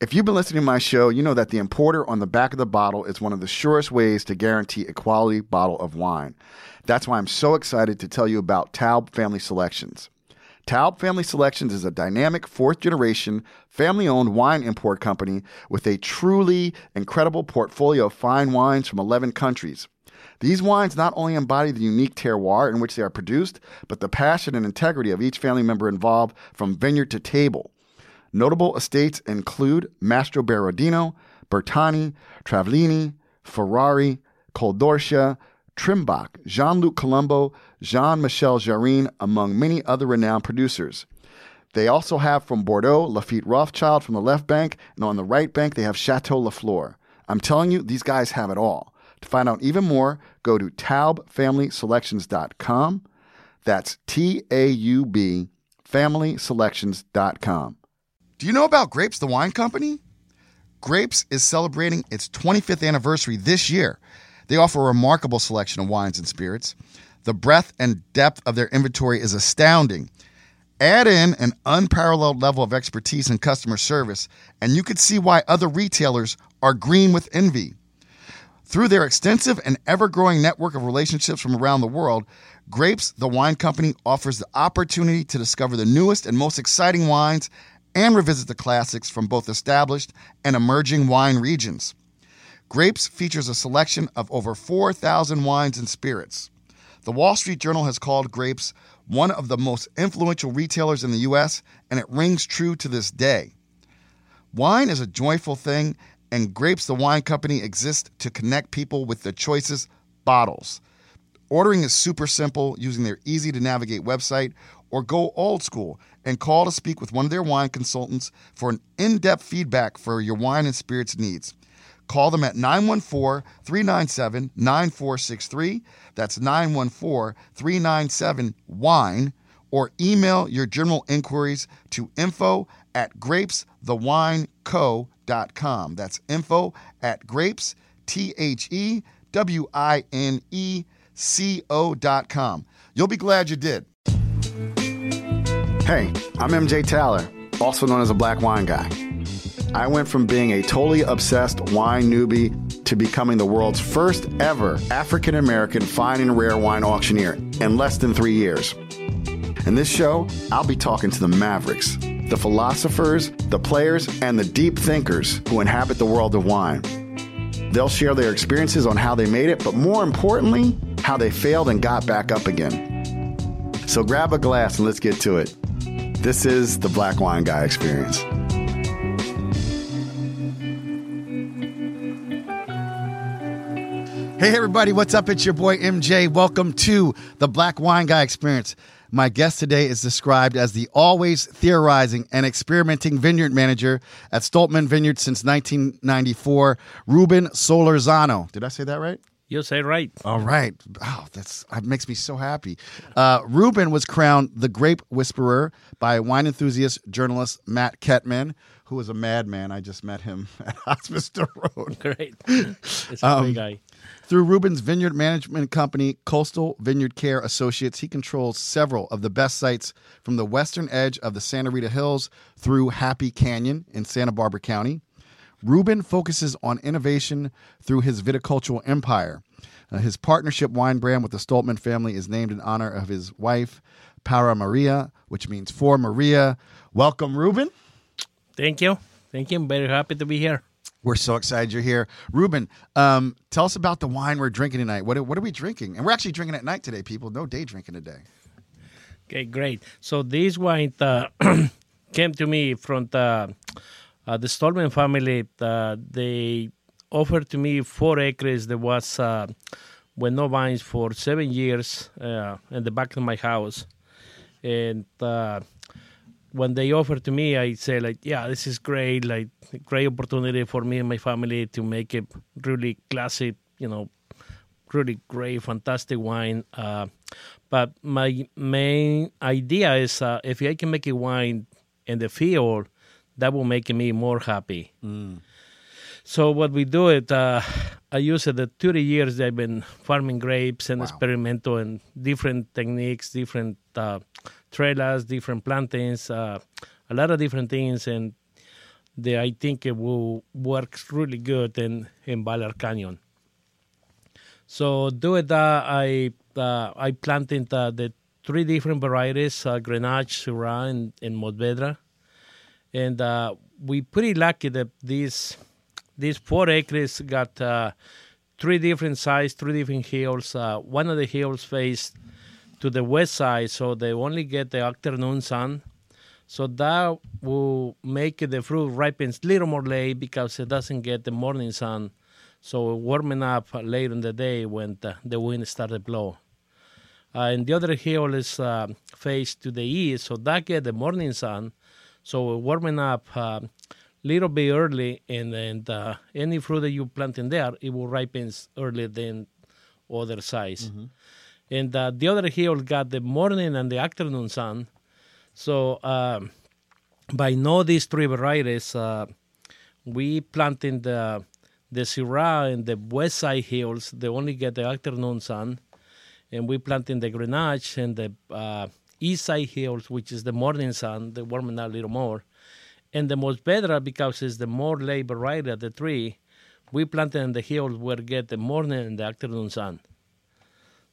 If you've been listening to my show, you know that the importer on the back of the bottle is one of the surest ways to guarantee a quality bottle of wine. That's why I'm so excited to tell you about Taub Family Selections. Taub Family Selections is a dynamic fourth generation, family owned wine import company with a truly incredible portfolio of fine wines from 11 countries. These wines not only embody the unique terroir in which they are produced, but the passion and integrity of each family member involved from vineyard to table. Notable estates include Mastroberardino, Bertani, Travaglini, Ferrari, Col d'Orcia, Trimbach, Jean Luc Colombo, Jean Michel Jarrin, among many other renowned producers. They also have from Bordeaux, Lafite Rothschild from the left bank, and on the right bank, they have Chateau Lafleur. I'm telling you, these guys have it all. To find out even more, go to taubfamilyselections.com. That's T A U B familyselections.com. Do you know about Grapes, the wine company? Grapes is celebrating its 25th anniversary this year. They offer a remarkable selection of wines and spirits. The breadth and depth of their inventory is astounding. Add in an unparalleled level of expertise and customer service, and you could see why other retailers are green with envy. Through their extensive and ever growing network of relationships from around the world, Grapes, the wine company, offers the opportunity to discover the newest and most exciting wines and revisit the classics from both established and emerging wine regions. Grapes features a selection of over 4,000 wines and spirits. The Wall Street Journal has called Grapes one of the most influential retailers in the U.S., and it rings true to this day. Wine is a joyful thing, and Grapes, the wine company, exists to connect people with the choices bottles. Ordering is super simple using their easy to navigate website, or go old school and call to speak with one of their wine consultants for an in depth feedback for your wine and spirits needs. Call them at 914 397 9463. That's 914 397 WINE. Or email your general inquiries to info at grapesthewineco.com. That's info at grapes, T H E W I N E C O.com. You'll be glad you did. Hey, I'm MJ Taylor, also known as a black wine guy. I went from being a totally obsessed wine newbie to becoming the world's first ever African American fine and rare wine auctioneer in less than three years. In this show, I'll be talking to the mavericks, the philosophers, the players, and the deep thinkers who inhabit the world of wine. They'll share their experiences on how they made it, but more importantly, how they failed and got back up again. So grab a glass and let's get to it. This is the Black Wine Guy Experience. Hey, everybody, what's up? It's your boy MJ. Welcome to the Black Wine Guy Experience. My guest today is described as the always theorizing and experimenting vineyard manager at Stolpman Vineyard since 1994, Ruben Solorzano. Did I say that right? You say right. All right. Oh, that's that makes me so happy. Uh, Ruben was crowned the Grape Whisperer by wine enthusiast journalist Matt Kettmann, who was a madman. I just met him at Hospice du Rhône. Great. It's a Um, great guy. Through Ruben's vineyard management company, Coastal Vineyard Care Associates, he controls several of the best sites from the western edge of the Santa Rita Hills through Happy Canyon in Santa Barbara County. Ruben focuses on innovation through his viticultural empire. Uh, his partnership wine brand with the Stolpman family is named in honor of his wife, Para Maria, which means for Maria. Welcome, Ruben. Thank you. Thank you. I'm very happy to be here. We're so excited you're here. Ruben, um, tell us about the wine we're drinking tonight. What, what are we drinking? And we're actually drinking at night today, people. No day drinking today. Okay, great. So this wine uh, came to me from the, uh, the Stolpman family. Uh, they offered to me four acres. that was uh, with no vines for seven years uh, in the back of my house, and uh, when they offered to me, I said like, yeah, this is great. Like great opportunity for me and my family to make a really classic, you know, really great, fantastic wine. Uh, but my main idea is if I can make a wine in the field, that will make me more happy. So what we do it, uh, I use it. The thirty years I've been farming grapes and experimental and different techniques, different uh, trellas, different plantings, uh, a lot of different things. And that I think it will work really good in in Ballard Canyon. So doing that, I uh, I planted uh, the three different varieties: uh, Grenache, Syrah, and, and Mourvedre. And uh, we pretty lucky that these these four acres got uh, three different sides, three different hills. Uh, one of the hills faced to the west side, so they only get the afternoon sun. So that will make the fruit ripens a little more late because it doesn't get the morning sun. So warming up late in the day when the, the wind started blow. Uh, and the other hill is uh, faced to the east, so that get the morning sun. So warming up a uh, little bit early, and then uh, any fruit that you plant in there, it will ripen earlier than other size. Mm-hmm. And uh, the other hill got the morning and the afternoon sun. So uh, by know these three varieties, uh, we planting the the Syrah and the west side hills. They only get the afternoon sun, and we planting the Grenache and the uh, east side hills, which is the morning sun. They warming up a little more, and the Mourvedre because it's the more late variety of the tree. We planted in the hills where get the morning and the afternoon sun.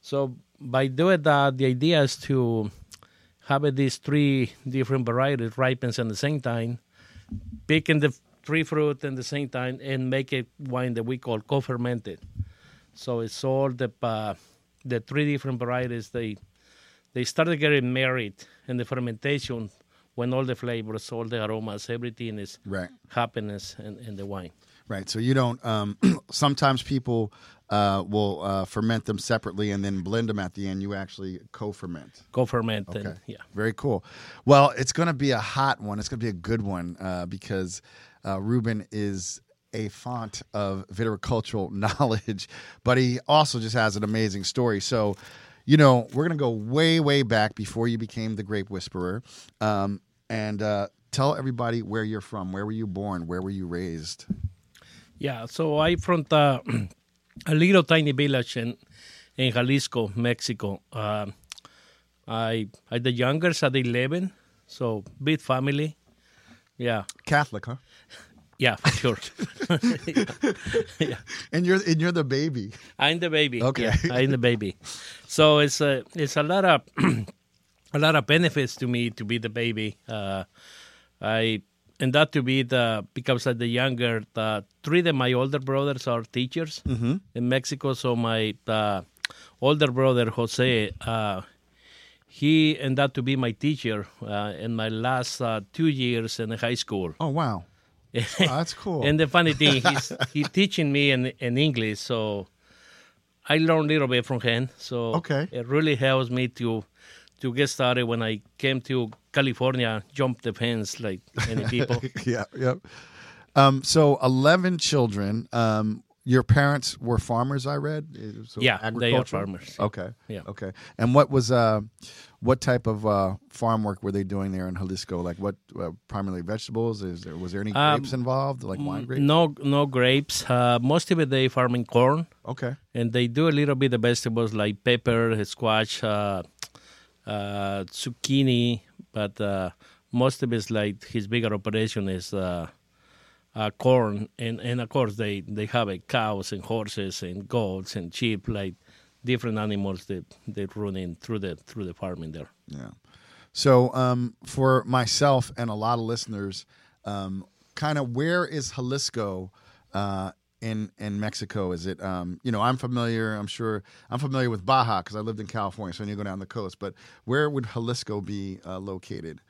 So by doing that, the idea is to have these three different varieties ripens at the same time, picking the tree fruit at the same time, and make it wine that we call co-fermented. So it's all the uh, the three different varieties. They they started getting married in the fermentation when all the flavors, all the aromas, everything is right. happiness in, in the wine. Right. So you don't. Um, sometimes people uh, will uh, ferment them separately and then blend them at the end. You actually co-ferment. Co-ferment. Okay. And, yeah. Very cool. Well, it's going to be a hot one. It's going to be a good one uh, because uh, Ruben is a font of viticultural knowledge, but he also just has an amazing story. So, you know, we're going to go way, way back before you became the Grape Whisperer, um, and uh, tell everybody where you're from. Where were you born? Where were you raised? Yeah, so I from the a little tiny village in in Jalisco, Mexico. Uh, I I the youngest at eleven, so big family. Yeah, Catholic, huh? Yeah, for sure. yeah. And you're and you're the baby. I'm the baby. Okay, yeah, I'm the baby. So it's a it's a lot of a lot of benefits to me to be the baby. Uh, I and that to be the because of the younger the three of my older brothers are teachers mm-hmm. in Mexico. So my uh, older brother Jose, uh, he ended up to be my teacher uh, in my last uh, two years in high school. Oh wow, oh, that's cool. and the funny thing, he's he's teaching me in in English, so I learned a little bit from him. So okay. it really helps me to to get started when I came to California, jump the fence like many people. yeah, yep. Um, so eleven children. Um, your parents were farmers, I read. So yeah, they are farmers. Okay. Yeah. Okay. And what was uh, what type of uh, farm work were they doing there in Jalisco? Like what uh, primarily vegetables? Is there was there any um, grapes involved, like wine grapes? No, no grapes. Uh, most of it they farming corn. Okay. And they do a little bit of vegetables like pepper, squash, uh, uh, zucchini, but uh, most of it's like his bigger operation is uh, uh, corn, and, and of course they they have cows and horses and goats and sheep, like different animals that they running through the through the farming there. Yeah. So um, for myself and a lot of listeners, um, kind of where is Jalisco uh, in in Mexico? Is it um, you know I'm familiar. I'm sure I'm familiar with Baja because I lived in California, so I need to go down the coast. But where would Jalisco be uh, located?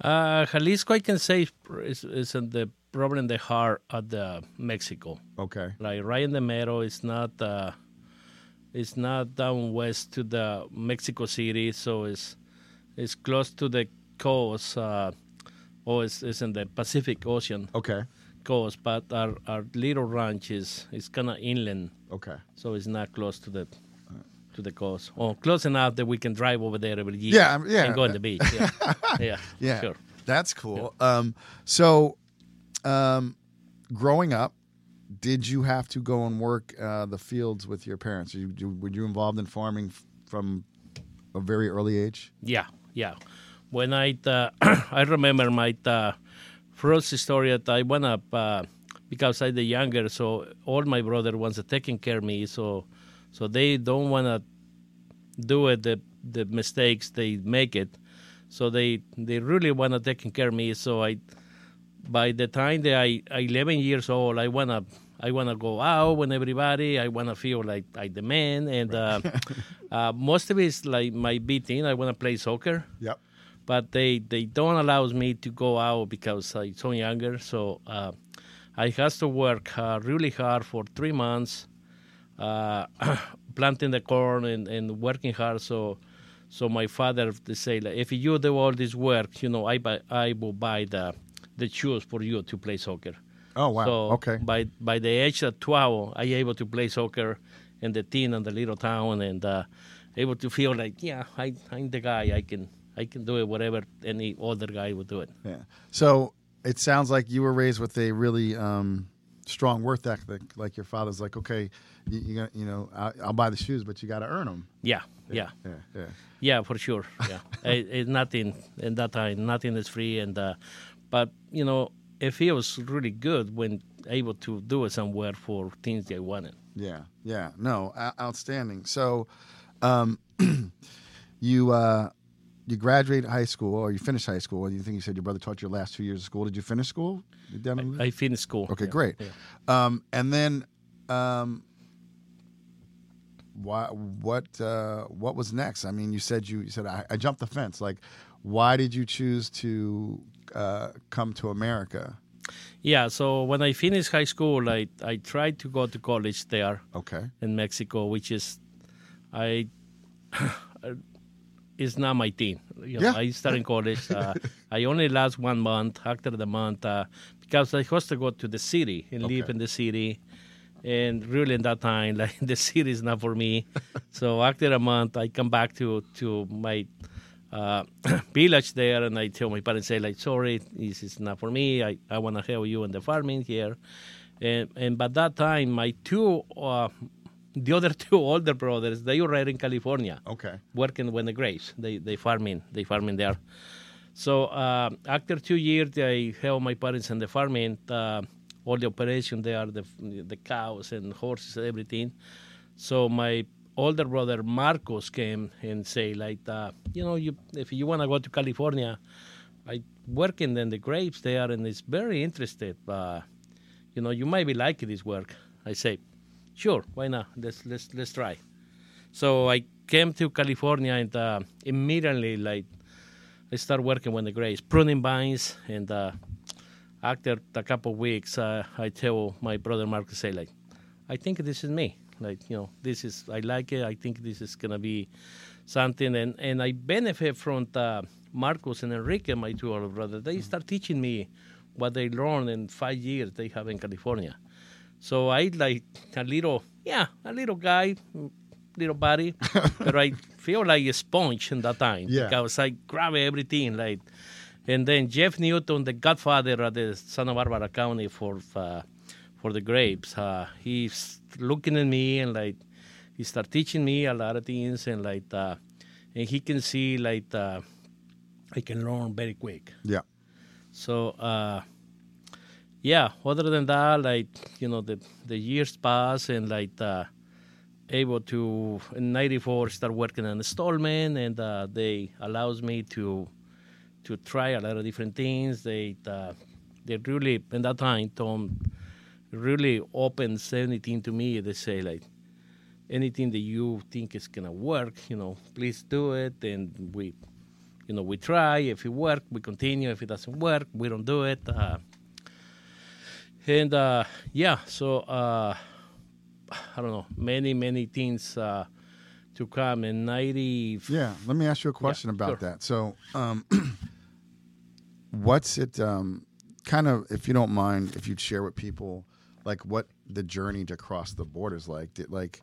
Uh, Jalisco, I can say, is, is in the probably in the heart of the Mexico. Okay, like right in the middle. It's not uh, it's not down west to the Mexico City, so it's it's close to the coast. Uh, or it's, it's in the Pacific Ocean. Okay coast, but our, our little ranch is, is kind of inland. Okay. So it's not close to the to the coast, or close enough that we can drive over there every year. Yeah, yeah. And go on the beach. Yeah, yeah, yeah. Sure. That's cool. Yeah. Um, so, um, growing up, did you have to go and work uh, the fields with your parents? You, you, were you involved in farming from a very early age? Yeah, yeah. When I uh, I remember my uh, first story that I went up uh, because I'm the younger, so all my brother wants to taking care of me, so so they don't want to do it the the mistakes they make it, so they they really want to taking care of me. So I by the time that I, I 11 years old, I wanna I wanna go out with everybody. I wanna feel like I the man, and uh, uh, most of it's like my big thing. I wanna play soccer Yep. but they they don't allow me to go out because I'm so younger. So uh, I has to work uh, really hard for three months, uh, planting the corn and, and working hard. So so my father they say like, if you do all this work, you know, I buy, I will buy the the shoes for you to play soccer. Oh wow. So okay. by by the age of twelve, I able to play soccer in the teen and the little town, and uh, able to feel like yeah, I I'm the guy. I can I can do it whatever any other guy would do it. Yeah. So it sounds like you were raised with a really um, strong work ethic. Like your father's like, okay, you, you got, you know, I, I'll buy the shoes, but you got to earn them. Yeah, yeah, Yeah. Yeah. yeah, for sure. Yeah, it, it's nothing in that time. Nothing is free, and uh, but you know, if he was really good when able to do it somewhere for things they wanted. Yeah. Yeah. No, outstanding. So, um, you uh, you graduate high school or you finish high school. You think you said your brother taught you your last two years of school. Did you finish school? In- I finished school. Okay, Yeah, great. yeah. Um, and then, um, why, what, uh, what was next? I mean, you said you, you said I, I jumped the fence. Like, why did you choose to uh, come to America? Yeah, so when I finished high school, I, I tried to go to college there Okay. in Mexico, which is, I, it's not my thing. You know, Yeah. I started in college. Uh, I only last one month. After the month, uh, because I was to go to the city and live in the city, and really in that time, like the city is not for me. so after a month, I come back to to my uh, village there, and I tell my parents, say like, sorry, this is not for me. I, I want to help you in the farming here, and and by that time, my two. Uh, the other two older brothers, they were in California Okay. working with the grapes. They they farming they farming there. So uh, after two years, I help my parents in the farming. Uh, all the operation there, the the cows and horses everything. So my older brother Marcos came and say like, uh, you know, you if you want to go to California, I working in the grapes there and it's very interested. Uh, you know, you might be like this work. I say, sure, why not? Let's let's let's try. So I came to California and uh, immediately like I started working with the grapes, pruning vines, and uh, after a couple of weeks, uh, I tell my brother Marcus, say like, I think this is me. Like you know, this is I like it. I think this is gonna be something, and and I benefit from uh, Marcus and Enrique, my two older brothers. They start teaching me what they learned in five years they have in California. So I like a little, yeah, a little guy, little body, but I feel like a sponge in that time Yeah. because I grab everything like. And then Jeff Newton, the godfather of the Santa Barbara County for uh, for the grapes, uh, he's looking at me and like he start teaching me a lot of things and like uh, and he can see like uh, I can learn very quick. Yeah. So uh, yeah, other than that, like you know, the the years pass and like uh, able to in '94 start working on in Stolpman, and uh, they allows me to to try a lot of different things. They uh, they really in that time Tom really opens anything to me. They say like anything that you think is gonna work, you know, please do it, and we you know, we try. If it works, we continue. If it doesn't work, we don't do it. Uh, and uh, yeah, so uh, I don't know, many many things uh, to come in ninety. Yeah. Let me ask you a question about sure. that. So, um, what's it, um, kind of, if you don't mind, if you'd share with people, like what the journey to cross the borders like? Did like,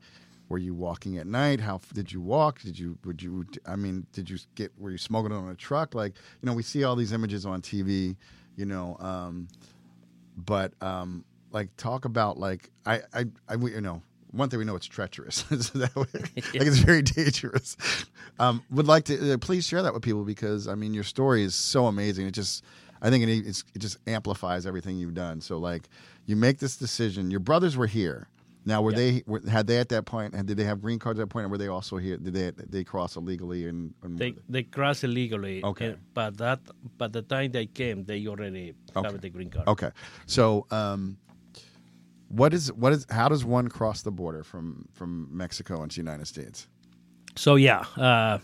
were you walking at night? How did you walk? Did you would you? I mean, did you get? Were you smoking it on a truck? Like you know, we see all these images on TV. You know, um, but um, like talk about like I I, I we- you know one thing we know it's treacherous. So that way- like it's very dangerous. Um, would like to uh, please share that with people because I mean your story is so amazing. It just I think it, it's, it just amplifies everything you've done. So like you make this decision. Your brothers were here. Now were Yeah. they were, had they at that point? And did they have green cards at that point, or were they also here? Did they they cross illegally and? and They they cross illegally. Okay. and- but that but the time they came, they already Okay. have the green card. Okay, so um, what is what is how does one cross the border from from Mexico into the United States? So yeah, uh,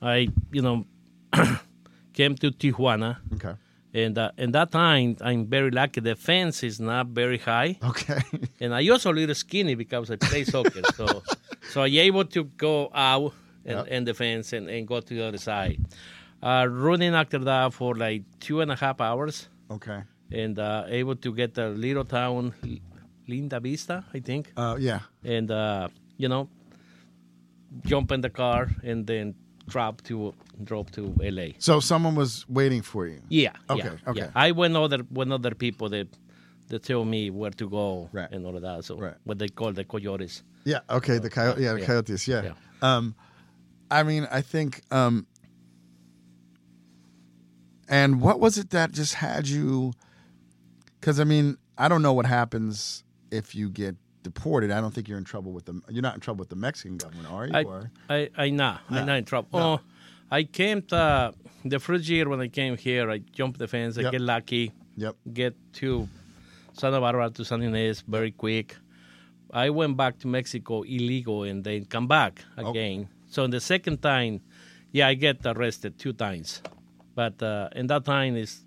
I you know came to Tijuana, Okay, and uh, in that time I'm very lucky. The fence is not very high, okay, and I also a little skinny because I play soccer. So so I able to go out and, Yep. and the fence and, and go to the other side. Uh, running after that for like two and a half hours, okay. and uh, able to get a little town, Linda Vista, I think. Uh, yeah, and uh, you know, jump in the car and then drop to drop to LA. so someone was waiting for you. Yeah. Okay, yeah, okay. yeah. I went other when other people that that tell me where to go Right. and all of that. So Right. what they call the coyotes. Yeah. Okay. The coyote. Yeah. The Yeah. coyotes. Yeah. Yeah. Um, I mean, I think. Um, and what was it that just had you? Because I mean, I don't know what happens if you get deported. I don't think you're in trouble with the You're not in trouble with the Mexican government, are you? I or? I I nah, No, I'm not in trouble. no. Oh, I came to, the first year when I came here. I jumped the fence. I Yep. get lucky. Yep. get to Santa Barbara to San Ynez very quick. I went back to Mexico illegal and then come back Oh. again. So the second time, yeah, I get arrested two times, but uh, in that time is,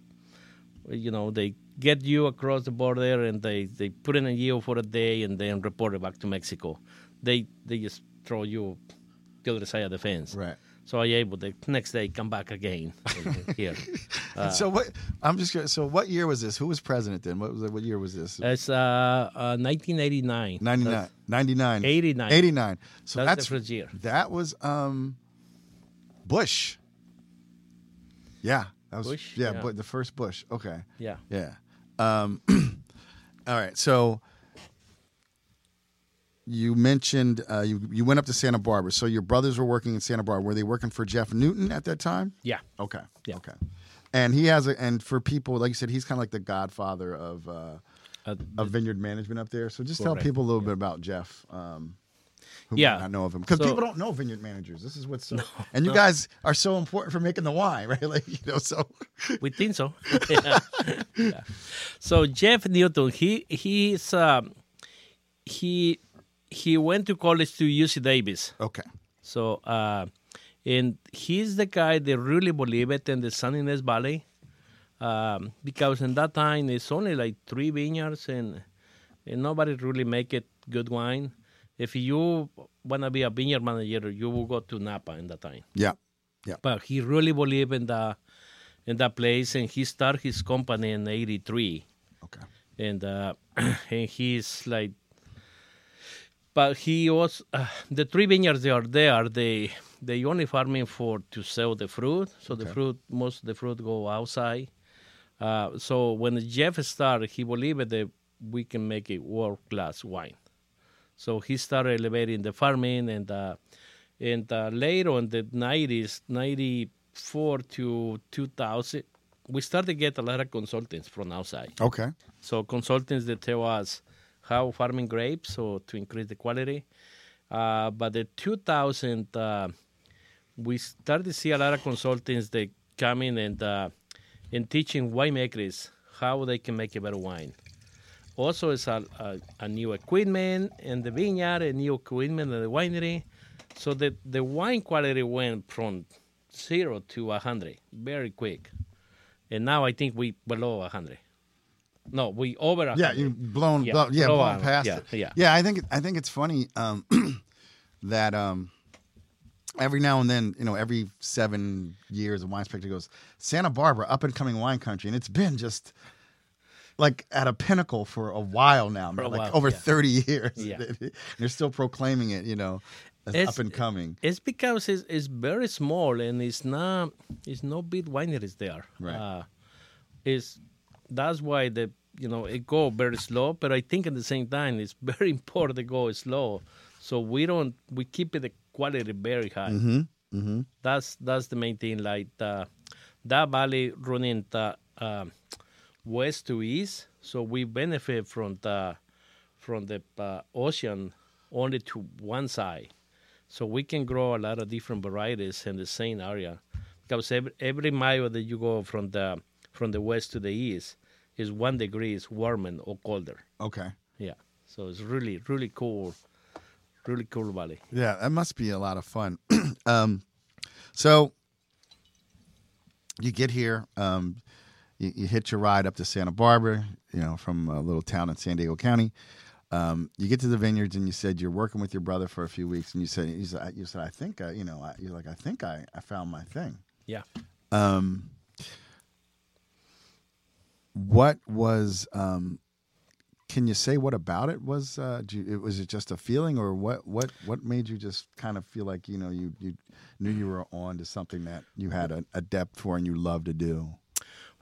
you know, they get you across the border and they they put in a jail for a day and then report it back to Mexico. They they just throw you the other side of the fence. Right. So I able the next day come back again here. And so what? I'm just curious. So what year was this? Who was president then? What was what year was this? It's uh, uh 1989. 99, That's- 99, 89. 89. So That's that's, the first year. That was um, Bush. Yeah, that was Bush? Yeah, Yeah. Bu- the first Bush. Okay, Yeah. yeah. Um, all right. So you mentioned uh, you you went up to Santa Barbara. So your brothers were working in Santa Barbara. Were they working for Jeff Newton at that time? Yeah. Okay. Yeah. Okay. And he has a and for people like you said, he's kind of like the godfather of uh, Uh, of vineyard management up there. So just tell Correct. people a little bit about Jeff. Um, who Yeah. not know of him because So- people don't know vineyard managers. This is what's so, and you guys are so important for making the wine, right? Like you know, so we think so. yeah. Yeah. So Jeff Newton, he he's um, he he went to college to UC Davis. okay, So uh, and he's the guy that really believe it in the Ynez Valley. Um, because in that time it's only like three vineyards and, and nobody really make it good wine. If you wanna be a vineyard manager, you will go to Napa in that time. yeah, yeah, But he really believed in the in that place, and he started his company in '83, okay, and uh, and he's like, but he was uh, the three vineyards they are there. They they only farming for to sell the fruit, so the fruit most of the fruit go outside. Uh, so when Jeff started, he believed that we can make a world class wine. So he started elevating the farming and uh, and uh, later in the 90s, 94 to 2000, we started to get a lot of consultants from outside. okay, So consultants that tell us how farming grapes so to increase the quality. Uh, but the 2000, uh, we started to see a lot of consultants that come in and uh, and teaching winemakers how they can make a better wine. Also, it's a, a, a new equipment in the vineyard, a new equipment in the winery, so that the wine quality went from zero to a hundred very quick. And now I think we below a hundred. No, we over a yeah. hundred. You blown, Yeah, blown, yeah, blow blown past yeah, it. yeah. yeah. I think I think it's funny um, that um, every now and then, you know, every seven years, a wine spectator goes Santa Barbara, up and coming wine country, and it's been just like at a pinnacle for a while now, For like while, over yeah. thirty years. Yeah. They're still proclaiming it, you know, as It's- up and coming. It's because it's, it's very small and it's not it's no big wineries there. Right. Uh, it's that's why the you know it go very slow. But I think at the same time it's very important to go slow, so we don't we keep the quality very high. Mm-hmm. Mm-hmm. That's that's the main thing. Like uh, that valley running uh, um, west to east, so we benefit from the from the uh, ocean only to one side. So we can grow a lot of different varieties in the same area because every, every mile that you go from the from the west to the east is one degrees warmer or colder. Okay. Yeah, so it's really really cool, really cool valley. Yeah, that must be a lot of fun. um, so you get here, um, you, you hit your ride up to Santa Barbara, you know, from a little town in San Diego County. Um, you get to the vineyards and you said you're working with your brother for a few weeks, and you said you said, you said I think I, you know I, you're like I think I, I found my thing. Yeah. Um, what was um, can you say what about it was uh do you, was it just a feeling or what what what made you just kind of feel like you know you you knew you were on to something that you had a, a depth for and you love to do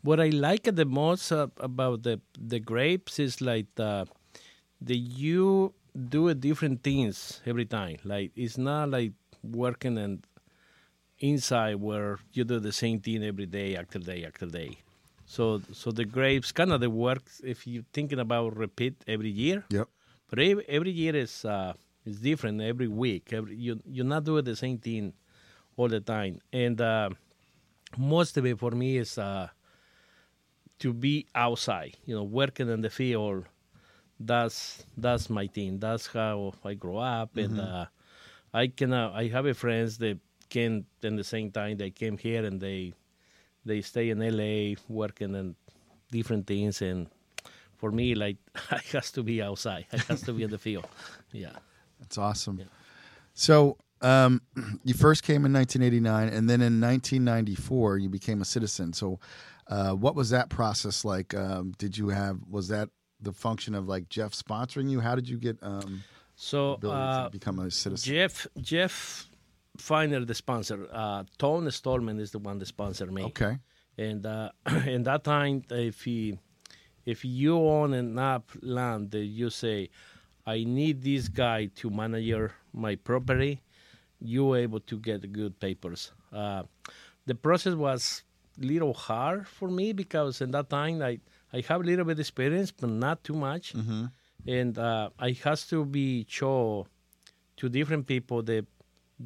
What I like the most uh, about the the grapes is like the, the you do a different things every time. Like it's not like working and inside where you do the same thing every day after day after day. So so the grapes kind of the work if you're thinking about repeat every year. yep But every, every year is uh, is different. Every week, every, you you're not doing the same thing all the time. And uh, most of it for me is uh, to be outside. You know, working in the field. That's that's my thing. That's how I grow up. And uh, I can uh, I have a friends that came in the same time they came here and they they stay in LA working and different things and for me like I has to be outside. I has to be in the field. Yeah. that's awesome so um you first came in 1989 and then in 1994 you became a citizen so uh what was that process like um did you have was that the function of like jeff sponsoring you how did you get um So uh, become a citizen Jeff Jeff Feiner, the sponsor. Uh, Tom Stolpman is the one that sponsored me. okay And uh, in that time, if he, if you own an app land that you say, I need this guy to manage my property, you able to get good papers. Uh, the process was little hard for me because in that time I, I have a little bit experience, but not too much. And uh, I has to be show to different people that,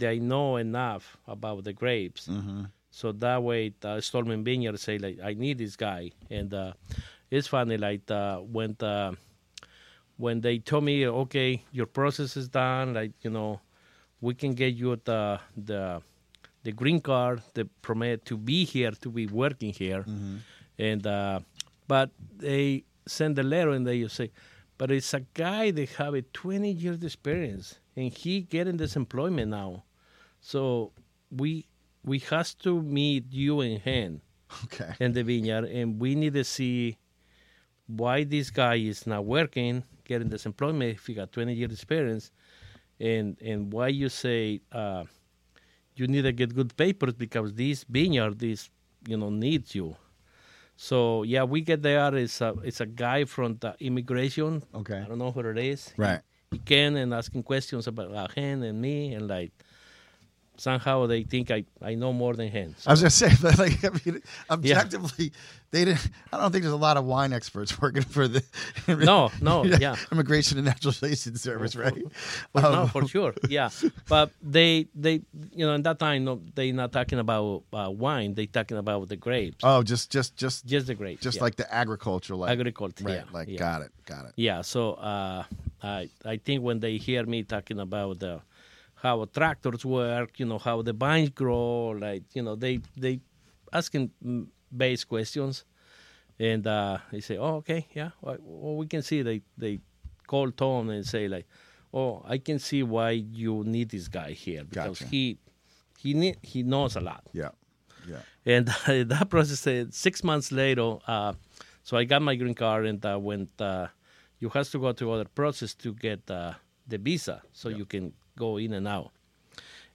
I know enough about the grapes. So that way, uh, Stolpman Vineyard say like, I need this guy, and uh, it's funny like uh, when uh, when they told me, okay, your process is done, like you know, we can get you the the the green card, the permit to be here, to be working here, and uh, but they send a letter and they say, but it's a guy that have a 20 years experience and he getting this employment now, so we we has to meet you in hand. Okay. In the vineyard and we need to see why this guy is not working, getting this employment if he got 20 years experience, and and why you say uh, you need to get good papers because this vineyard this you know needs you. So yeah, we get there. It's a it's a guy from the immigration. Okay. I don't know who it is. Right. He came and asking questions about uh, him and me, and like somehow they think I, I know more than him. I was gonna say, but like, I mean, objectively, they didn't. I don't think there's a lot of wine experts working for the No, no, yeah. Immigration and Naturalization Service, right? No, Um, for sure, yeah. But they, they, you know, in that time, no, they not talking about uh, wine. They talking about the grapes, oh, just, just, just, just the grapes, just yeah. like the agriculture, like agriculture. right? yeah, like, yeah. got it, got it. Yeah, so uh, I I think when they hear me talking about the how tractors work, you know, how the vines grow, like you know, they they asking mm, base questions, and uh, they say, oh, okay, yeah, well, we can see they they call Tom and say like, oh, I can see why you need this guy here because Gotcha. he he need, he knows a lot. Yeah, yeah. And that process, uh, six months later, uh, so I got my green card, and uh, went. Uh, you have to go to other process to get uh, the visa, so you can go in and out.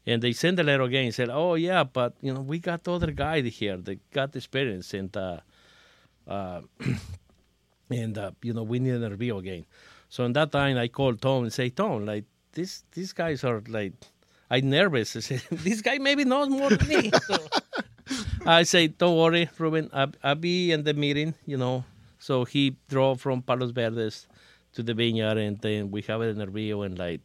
And they sent a letter again, and said, "Oh yeah, but you know we got other guy here that got experience, and uh, uh, and uh, you know we need an review again." So in that time, I called Tom and say, "Tom, like this, these guys are like." I nervous. I said, this guy maybe knows more than me. So, I say, don't worry, Ruben. I'll, I'll be in the meeting, you know. So he drove from Palos Verdes to the vineyard, and then we have an interview, and like,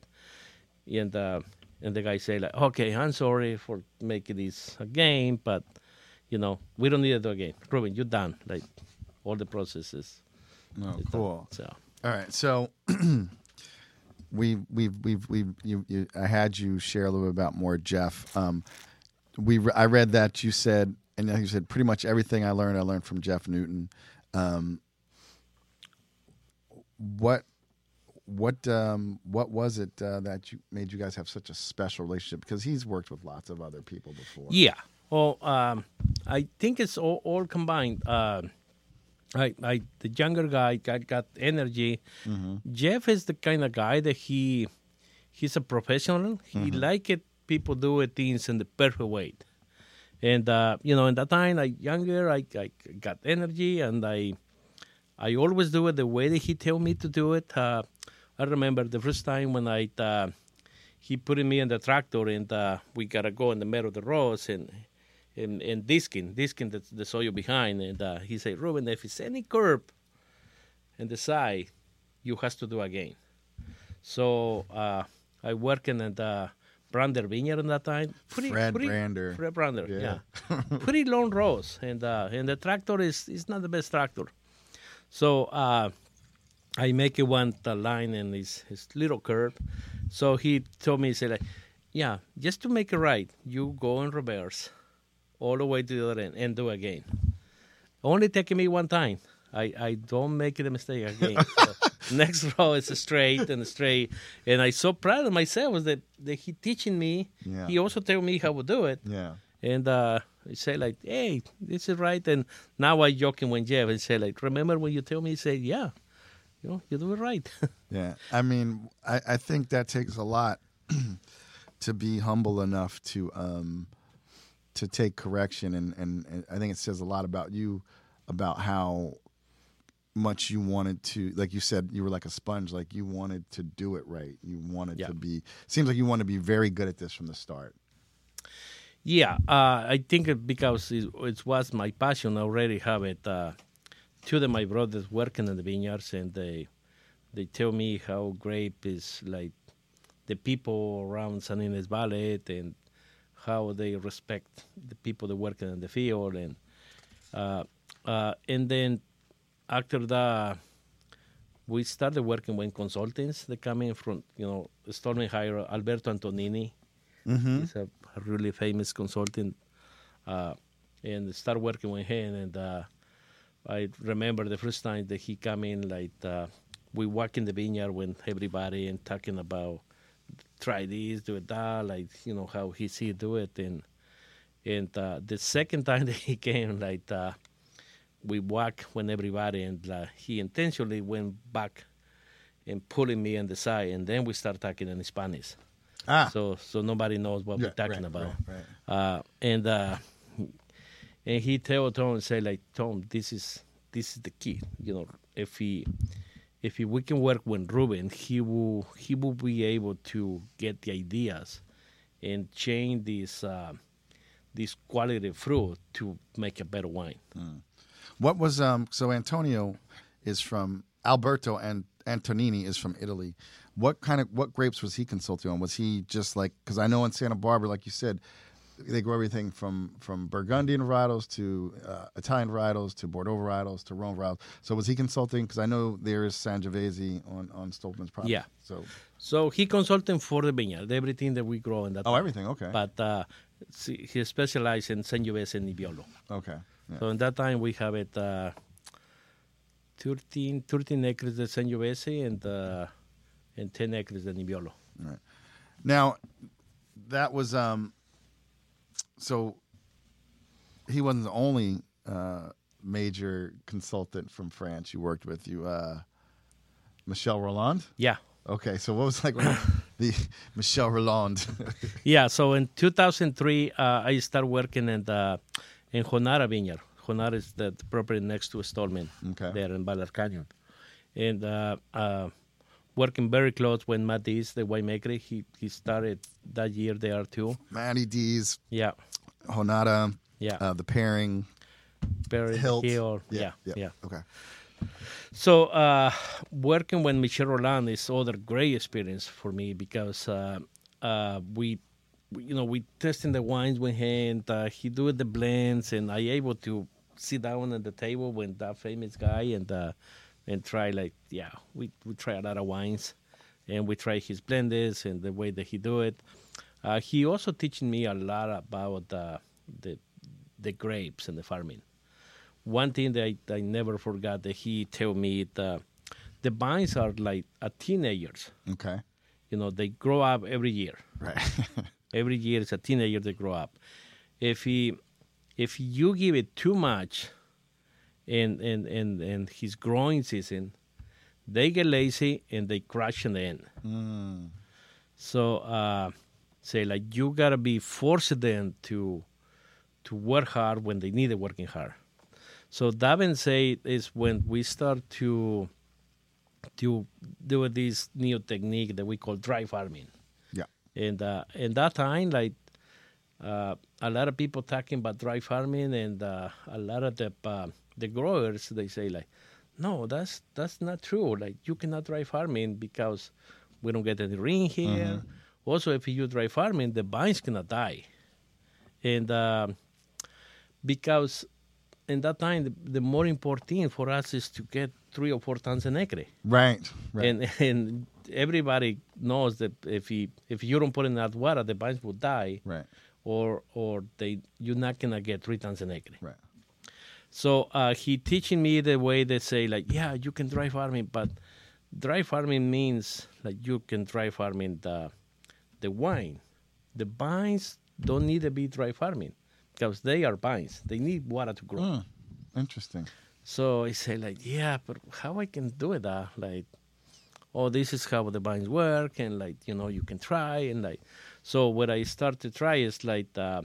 and uh, and the guy say like, okay, I'm sorry for making this a game, but you know, we don't need to do again. Ruben, you're done. Like, all the processes. Oh, is done. cool. So All right, so we we've we've we've you, you I had you share a little bit about more Jeff. Um, we re- I read that you said and you said pretty much everything I learned I learned from Jeff Newton. Um, what what um, what was it uh, that you made you guys have such a special relationship? Because he's worked with lots of other people before. Yeah. Well, um, I think it's all, all combined. Uh, I, I, the younger guy got, got energy. Jeff is the kind of guy that he, he's a professional. He like it. People do it things in the perfect way. And uh, you know, in that time, I younger, I, I got energy, and I, I always do it the way that he tell me to do it. Uh, I remember the first time when I, uh, he put me in the tractor, and uh, we gotta go in the middle of the roads, and and, and disking, disking the, the soil behind. And uh, he said, Ruben, if it's any curb in the side, you has to do again. So uh, I working at the Brander Vineyard in that time. Pretty, Fred pretty, Brander. Fred Brander, Yeah. yeah. pretty long rows. And, uh, and the tractor is, is not the best tractor. So uh, I make it one the line and his, his little curve. So he told me, he said, like, yeah, just to make it right, you go in reverse all the way to the other end and do again. Only taking me one time. I, I don't make the mistake again. so next row is straight and straight. And I so proud of myself that, that he teaching me. Yeah. He also tell me how to do it. Yeah. And uh, I say like, hey, this is right. And now I joking when Jeff and say like, remember when you tell me? He say, yeah, you know, you do it right. Yeah, I mean, I, I think that takes a lot to be humble enough to um, to take correction, and, and, and I think it says a lot about you, about how much you wanted to, like you said, you were like a sponge, like you wanted to do it right. You wanted Yeah. to be. Seems like you want to be very good at this from the start. Yeah, uh, I think because it, it was my passion. I already have it. Uh, two of my brothers working in the vineyards, and they they tell me how grape is like the people around San Ynez Valley and how they respect the people that working in the field, and uh, uh, and then after that we started working with consultants that come in from you know Stormy hire Alberto Antonini. He's a, a really famous consultant, uh, and start working with him. And uh, I remember the first time that he come in, like uh, we walk in the vineyard with everybody and talking about try this, do it that, like you know how he see do it. And and uh, the second time that he came, like uh, we walk with everybody, and uh, he intentionally went back and pulling me on the side, and then we start talking in Spanish Ah, so so nobody knows what Yeah, we're talking right, about. right, Uh, and uh, and he tell Tom and say like Tom, this is this is the key. You know, if he if he, we can work with Ruben, he will he will be able to get the ideas and change this uh, this quality fruit to make a better wine. What was um? So Antonio is from Alberto, and Antonini is from Italy. What kind of what grapes was he consulting on? Was he just like because I know in Santa Barbara, like you said, they grow everything from from Burgundian varietals to uh, Italian varietals to Bordeaux varietals to Rhone varietals. So was he consulting? Because I know there is Sangiovese on on Stolpman's property. Yeah. So So he consulting for the vineyard, everything that we grow in that. oh, everything. Okay. But uh, see, he specialized in Sangiovese and Nebbiolo. okay. Yeah. So in that time we have it uh, 13, 13 acres of Sangiovese and uh, and 10 acres of Nebbiolo. Right. Now, that was um. So he wasn't the only uh, major consultant from France you worked with. You, uh, Michel Rolland. Yeah. Okay, so what was like the Michel Rolland? Yeah, so in 2003 uh, I started working in the in Jonata Vineyard. Jonata is the, the property next to Stolpman Okay. there in Ballard Canyon. And uh, uh, working very close with Matt Dees, the winemaker. He, he started that year there too. Matt Dees, Yeah. Jonata, Yeah. uh, the pairing, Very hilt. heel. Yeah, yeah. Okay. So uh, working with Michel Rolland is other great experience for me because uh, uh, we, we- you know, we testing the wines with him. Uh, he do the blends, and I able to sit down at the table with that famous guy and uh, and try like yeah, we we try a lot of wines, and we try his blends and the way that he do it. Uh, he also teaching me a lot about uh, the the grapes and the farming one thing that I, I never forgot that he told me that the vines are like a teenagers. Okay. You know, they grow up every year. Right. Every year is a teenager they grow up. If he, if you give it too much, and and and and his growing season, they get lazy and they crash in the end. Mm. So uh, say like you gotta be forced them to to work hard when they need it working hard. So said is when we start to to do this new technique that we call dry farming. Yeah. And uh, in that time, like uh, a lot of people talking about dry farming, and uh, a lot of the uh, the growers they say like, no, that's that's not true. Like you cannot dry farming because we don't get any rain here. Also, if you dry farming, the vines cannot die, and uh, because in that time the, the more important for us is to get three or four tons an acre Right. Right. and and everybody knows that if he if you don't put in that water, the vines will die, right. or or they you're not gonna get three tons an acre. Right. So uh, he teaching me the way they say like, yeah, you can dry farming, but dry farming means like you can dry farming the the wine. The vines don't need to be dry farming because they are vines. They need water to grow. Mm. Interesting. So I say like, yeah, but how I can do it? Uh? Like, oh, this is how the vines work, and like, you know, you can try, and like, so what I start to try is like, uh,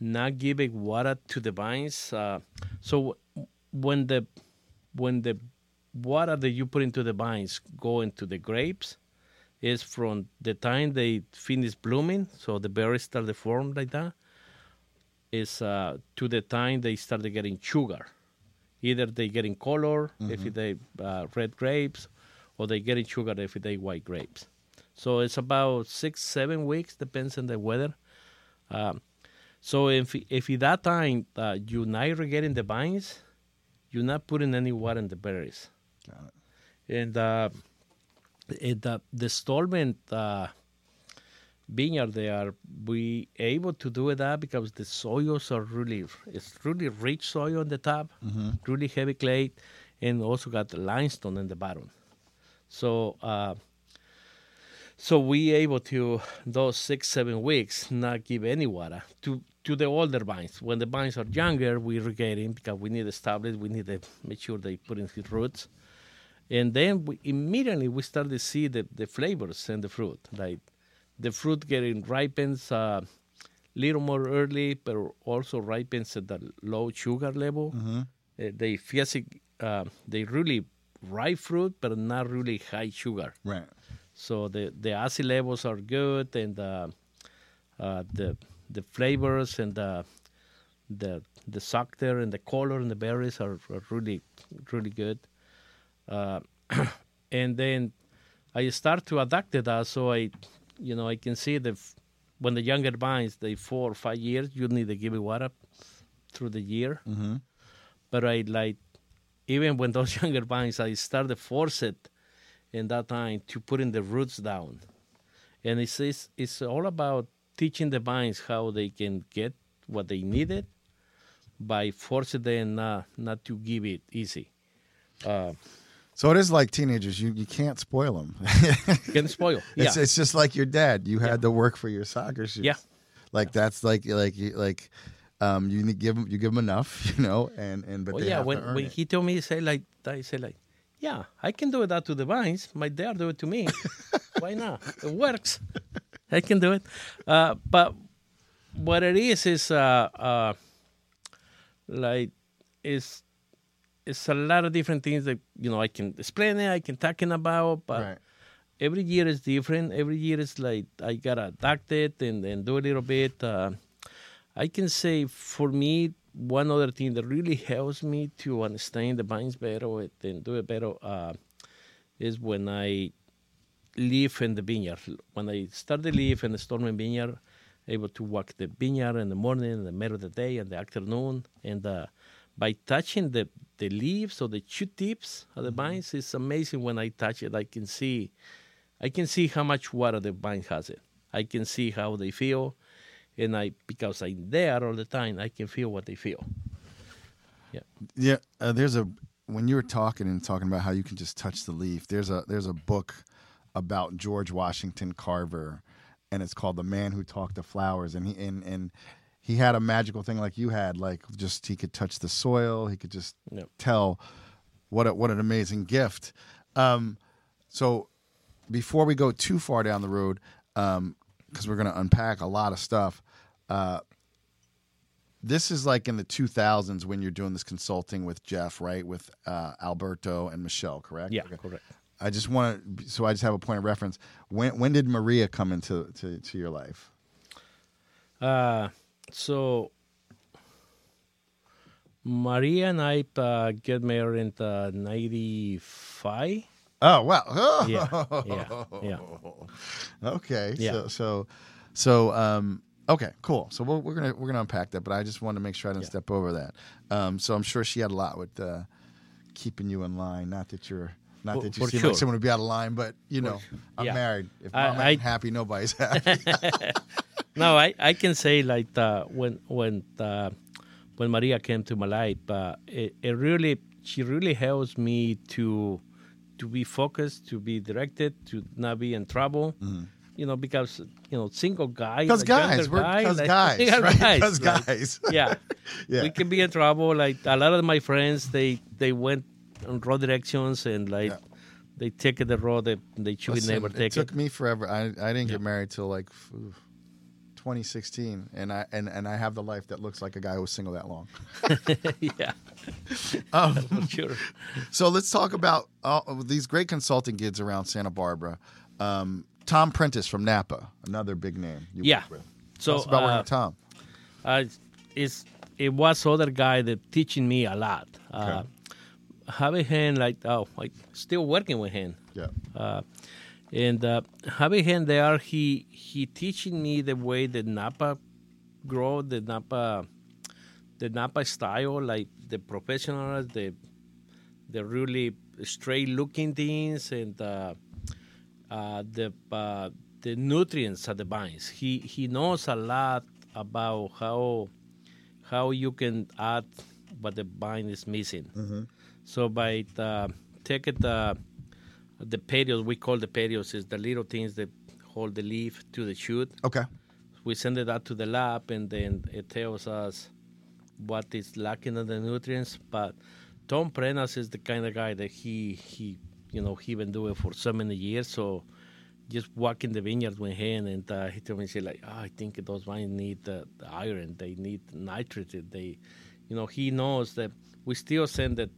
not giving water to the vines. Uh, so w- when the when the water that you put into the vines go into the grapes, is from the time they finish blooming, so the berries start to form like that, is uh, to the time they start getting sugar. Either they getting color if they uh, red grapes, or they getting sugar if they white grapes. So it's about six seven weeks depends on the weather. Um, so if if at that time uh, you're not irrigating the vines, you're not putting any water in the berries Got it. and uh, it, uh, the Stolpman uh, vineyard they are we able to do that because the soils are really it's really rich soil on the top really heavy clay and also got the limestone in the bottom. So uh, so we able to those six seven weeks not give any water to to the older vines. When the vines are younger we irrigating because we need to establish we need to make sure they put in his roots and then we, immediately we start to see the, the flavors in the fruit like the fruit getting ripens a little more early but also ripens at the low sugar level Mm-hmm. Uh, they uh, they really ripe fruit but not really high sugar Right. so the the acid levels are good and uh, uh, the the flavors and the the the sucker and the color and the berries are, are really really good uh, and then I start to adapt to that so I you know I can see that f- when the younger vines they four or five years you need to give it water through the year Mm-hmm. but I like even when those younger vines I start to force it in that time to putting the roots down. And it's, it's it's all about teaching the vines how they can get what they needed by forcing them not, not to give it easy. Uh, So it is like teenagers. You you can't spoil them. can spoil. Yeah. It's it's just like your dad. You had to work for your soccer shoes. Yeah. Like that's like like you- like um you need give 'em- you give them enough, you know, and and but well, they yeah, have when, when it. he told me, he said like, I said like, yeah, I can do that to the vines. My dad do it to me. Why not? It works. I can do it. Uh, but what it is is uh, uh, like it's it's a lot of different things that you know I can explain it. I can talking about, but right. every year is different. Every year is like I gotta adapt it and, and do a little bit. Uh, I can say for me, one other thing that really helps me to understand the vines better and do it better uh, is when I live in the vineyard. When I start to live in the Stolpman vineyard, able to walk the vineyard in the morning, in the middle of the day, and the afternoon, and uh, by touching the the leaves or the shoot tips of the vines, it's amazing. When I touch it, I can see, I can see how much water the vine has it. I can see how they feel, and I because I'm there all the time, I can feel what they feel. Yeah. Yeah, uh, there's a when you were talking and talking about how you can just touch the leaf. There's a there's a book about George Washington Carver, and it's called The Man Who Talked to Flowers, and he and and he had a magical thing like you had, like just he could touch the soil, he could just Yep. tell what a, what an amazing gift. Um, so before we go too far down the road, um, because we're going to unpack a lot of stuff. Uh, this is like in the 2000s when you're doing this consulting with Jeff, right? With uh, Alberto and Michel, correct? Yeah, Okay. correct. I just want to, so I just have a point of reference. When when did Maria come into to, to your life? Uh, so Maria and I uh, get married in uh, '95. Oh wow! Oh. Yeah, yeah, yeah. Okay. Yeah. So so so um okay, cool. So we're, we're gonna we're gonna unpack that, but I just wanted to make sure I didn't Yeah. step over that. Um, so I'm sure she had a lot with uh, keeping you in line. Not that you're not For- that you seem sure. like someone would be out of line, but you know, I'm yeah. married. If I- mama I- ain't happy, nobody's happy. No, I, I can say like uh, when when uh, when Maria came to my life, uh, it, it really she really helps me to to be focused, to be directed, to not be in trouble. You know, because you know, single guy, Because guys, we're guy, because like- guys, Yeah, right? guys, Because like- guys. yeah. Yeah. we can be in trouble. Like a lot of my friends, they they went on road directions and like Yeah. they take the road that they should Listen, never it took it. me forever. I I didn't get married till like phew, 2016, and I and, and I have the life that looks like a guy who was single that long. yeah, Um, sure. So let's talk about all these great consulting gigs around Santa Barbara. Um, Tom Prentice from Napa, another big name. Yeah. So Tell us about uh, working with Tom. uh, it's it was other guy that teaching me a lot. Uh, having him like oh, like still working with him. Yeah. Uh, and uh, having him there, he he teaching me the way the Napa grow, the Napa, the Napa style, like the professionals, the the really straight looking things, and uh, uh, the uh, the nutrients of the vines. He he knows a lot about how how you can add what the vine is missing. So by take it the the petios we call the petios is the little things that hold the leaf to the shoot. Okay. We send it out to the lab and then it tells us what is lacking in the nutrients. But Tom Prenas is the kind of guy that he he you know he been doing for so many years. So just walking the vineyard with him and uh, he told me say like oh, I think those vines need the, the iron, they need nitrogen, they you know he knows that we still send the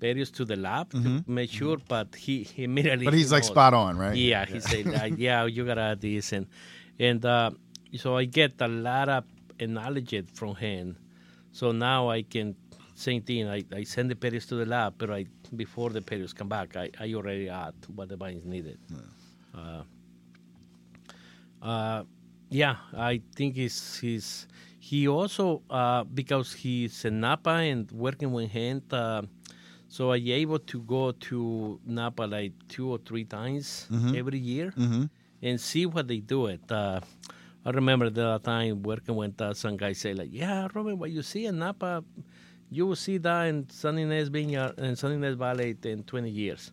petios to the lab to make sure, but he, he immediately Mm-hmm. But he's he like spot on, right? Yeah, he said, like, yeah, you gotta add this, and and uh, so I get a lot of knowledge from him. So now I can same thing. I, I send the petios to the lab, but I before the petios come back, I, I already add what the vines needed. Uh, uh, yeah, I think he's he's he also uh, because he's in Napa and working with him. So I able to go to Napa like two or three times every year and see what they do it. Uh, I remember the time working with uh, some guy say like, "Yeah, Robert, what you see in Napa, you will see that in San Ynez Vineyard and San Ynez Valley in 20 years."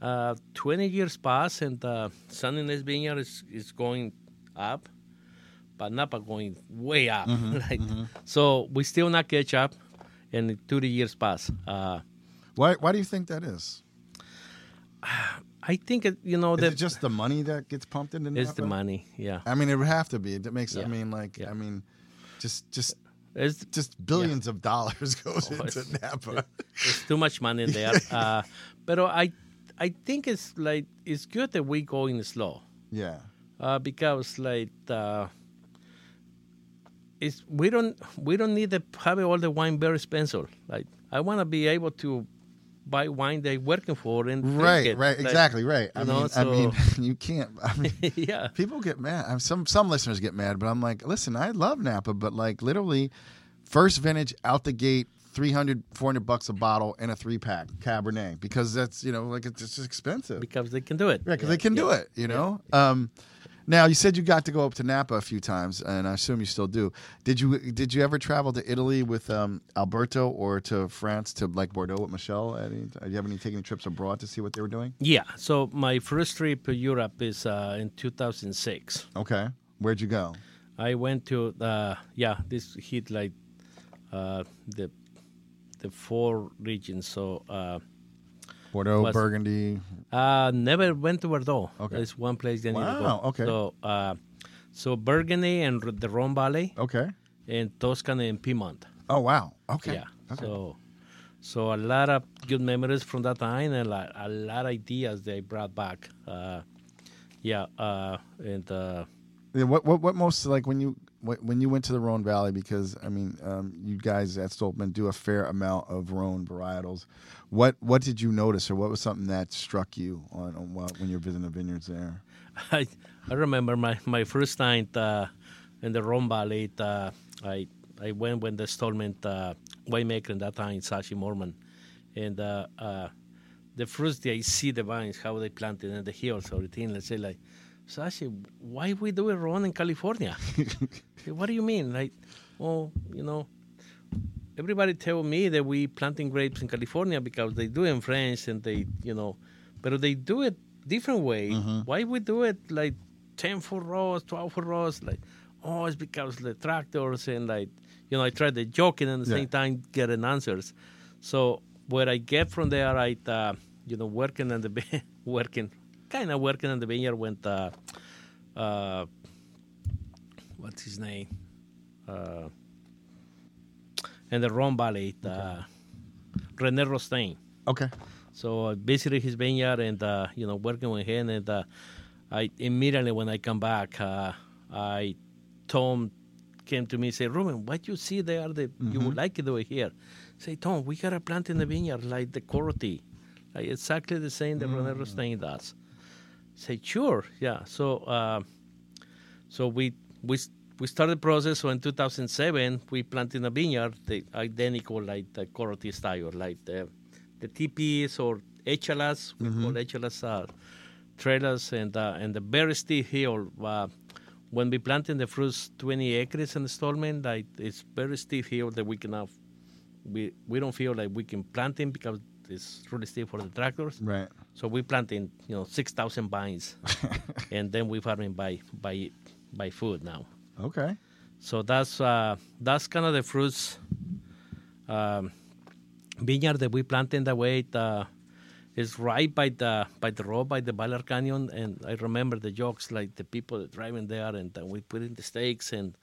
Uh, 20 years pass and uh, San Ynez Vineyard is, is going up, but Napa going way up. like, So we still not catch up, and 30 years pass. Uh, Why Why do you think that is? I think it, you know Is that it just the money that gets pumped into Napa? it's the money. Yeah, I mean, it would have to be. It makes. I mean, like, Yeah. I mean, just just it's, just billions of dollars goes Oh, into it's- Napa. there's too much money there. uh, but I I think it's like it's good that we going slow. yeah. uh, because like uh, it's we don't we don't need to have all the wine very expensive. Like I want to be able to buy wine they're working for and Right, right, Like, exactly, right. I know, mean, I mean, you can't. I mean, yeah. people get mad. I'm- Some some listeners get mad, but I'm like, listen, I love Napa, but like literally, first vintage out the gate, 300, 400 bucks a bottle in a three pack Cabernet because that's you know like it's just expensive. Because they can do it. Yeah, because they can do it, you know. Um, now you said you got to go up to Napa a few times, and I assume you still do. Did you did you ever travel to Italy with um, Alberto or to France to like Bordeaux with Michel? Any, do you have any taking any trips abroad to see what they were doing? Yeah. So my first trip to Europe is uh, in 2006. Okay, where'd you go? I went to uh, yeah this hit like uh, the the four regions. So uh, Bordeaux, Was- Burgundy. uh, never went to Bordeaux. Okay. it's one place to Wow, go. okay. So uh, so Burgundy and the Rhone Valley Okay. and Toscany and Piedmont. Oh wow. Okay. Yeah. Okay. So so a lot of good memories from that time and a lot, a lot of ideas they brought back. Uh, yeah. Uh, and uh, Yeah, what what what most like when you when when you went to the Rhone Valley because I mean um, you guys at Stolpman do a fair amount of Rhone varietals. What what did you notice or what was something that struck you on, on what, when you're visiting the vineyards there? I I remember my, my first night uh, in the Rhone Valley. Uh, I I went when the in Stolpman uh, winemaker in that time, Sashi Moorman, and uh, uh, the first day I see the vines how they planted in the hills everything. Let's say like, Sashi, why we do it wrong in California? What do you mean? Like, well, you know, everybody tell me that we planting grapes in California because they do it in France and they, you know, but they do it different way. Why we do it like 10 foot rows, 12 foot rows? Like, oh, it's because the tractors and like, you know, I try to joke and at the Yeah. same time getting answers. So what I get from there, I, uh, you know, working on the, working, kind of working on the vineyard went, uh, uh, what's his name? Uh, in the Rhone Valley, uh, René Rostaing. Okay. So I visited his vineyard and uh, you know working with him, and uh, I immediately when I come back, uh, I Tom came to me and said, "Ruben, what you see there that you would like it over here?" Say, Tom, we got a plant in the vineyard like the Côte-Rôtie, like exactly the same that René Rostaing does. Say, sure, yeah. So uh, so we we we started the process. So in 2007, we planted a vineyard, the identical like the Côte-Rôtie style, like the the TPs or échalas. We call échalas uh, trailers, and uh, and the very steep hill. Uh, when we planted the first 20 acres in the Stolpman, like it's very steep hill that we cannot. We we don't feel like we can plant in because it's really steep for the tractors. Right. So we planting, you know, six thousand vines, and then we farming by by by food now. Okay. So that's uh, that's kind of the fruits um, vineyard that we plant in the way. It, uh, it's right by the by the road by the Ballard Canyon, and I remember the jokes like the people driving there, and uh, we put in the stakes, and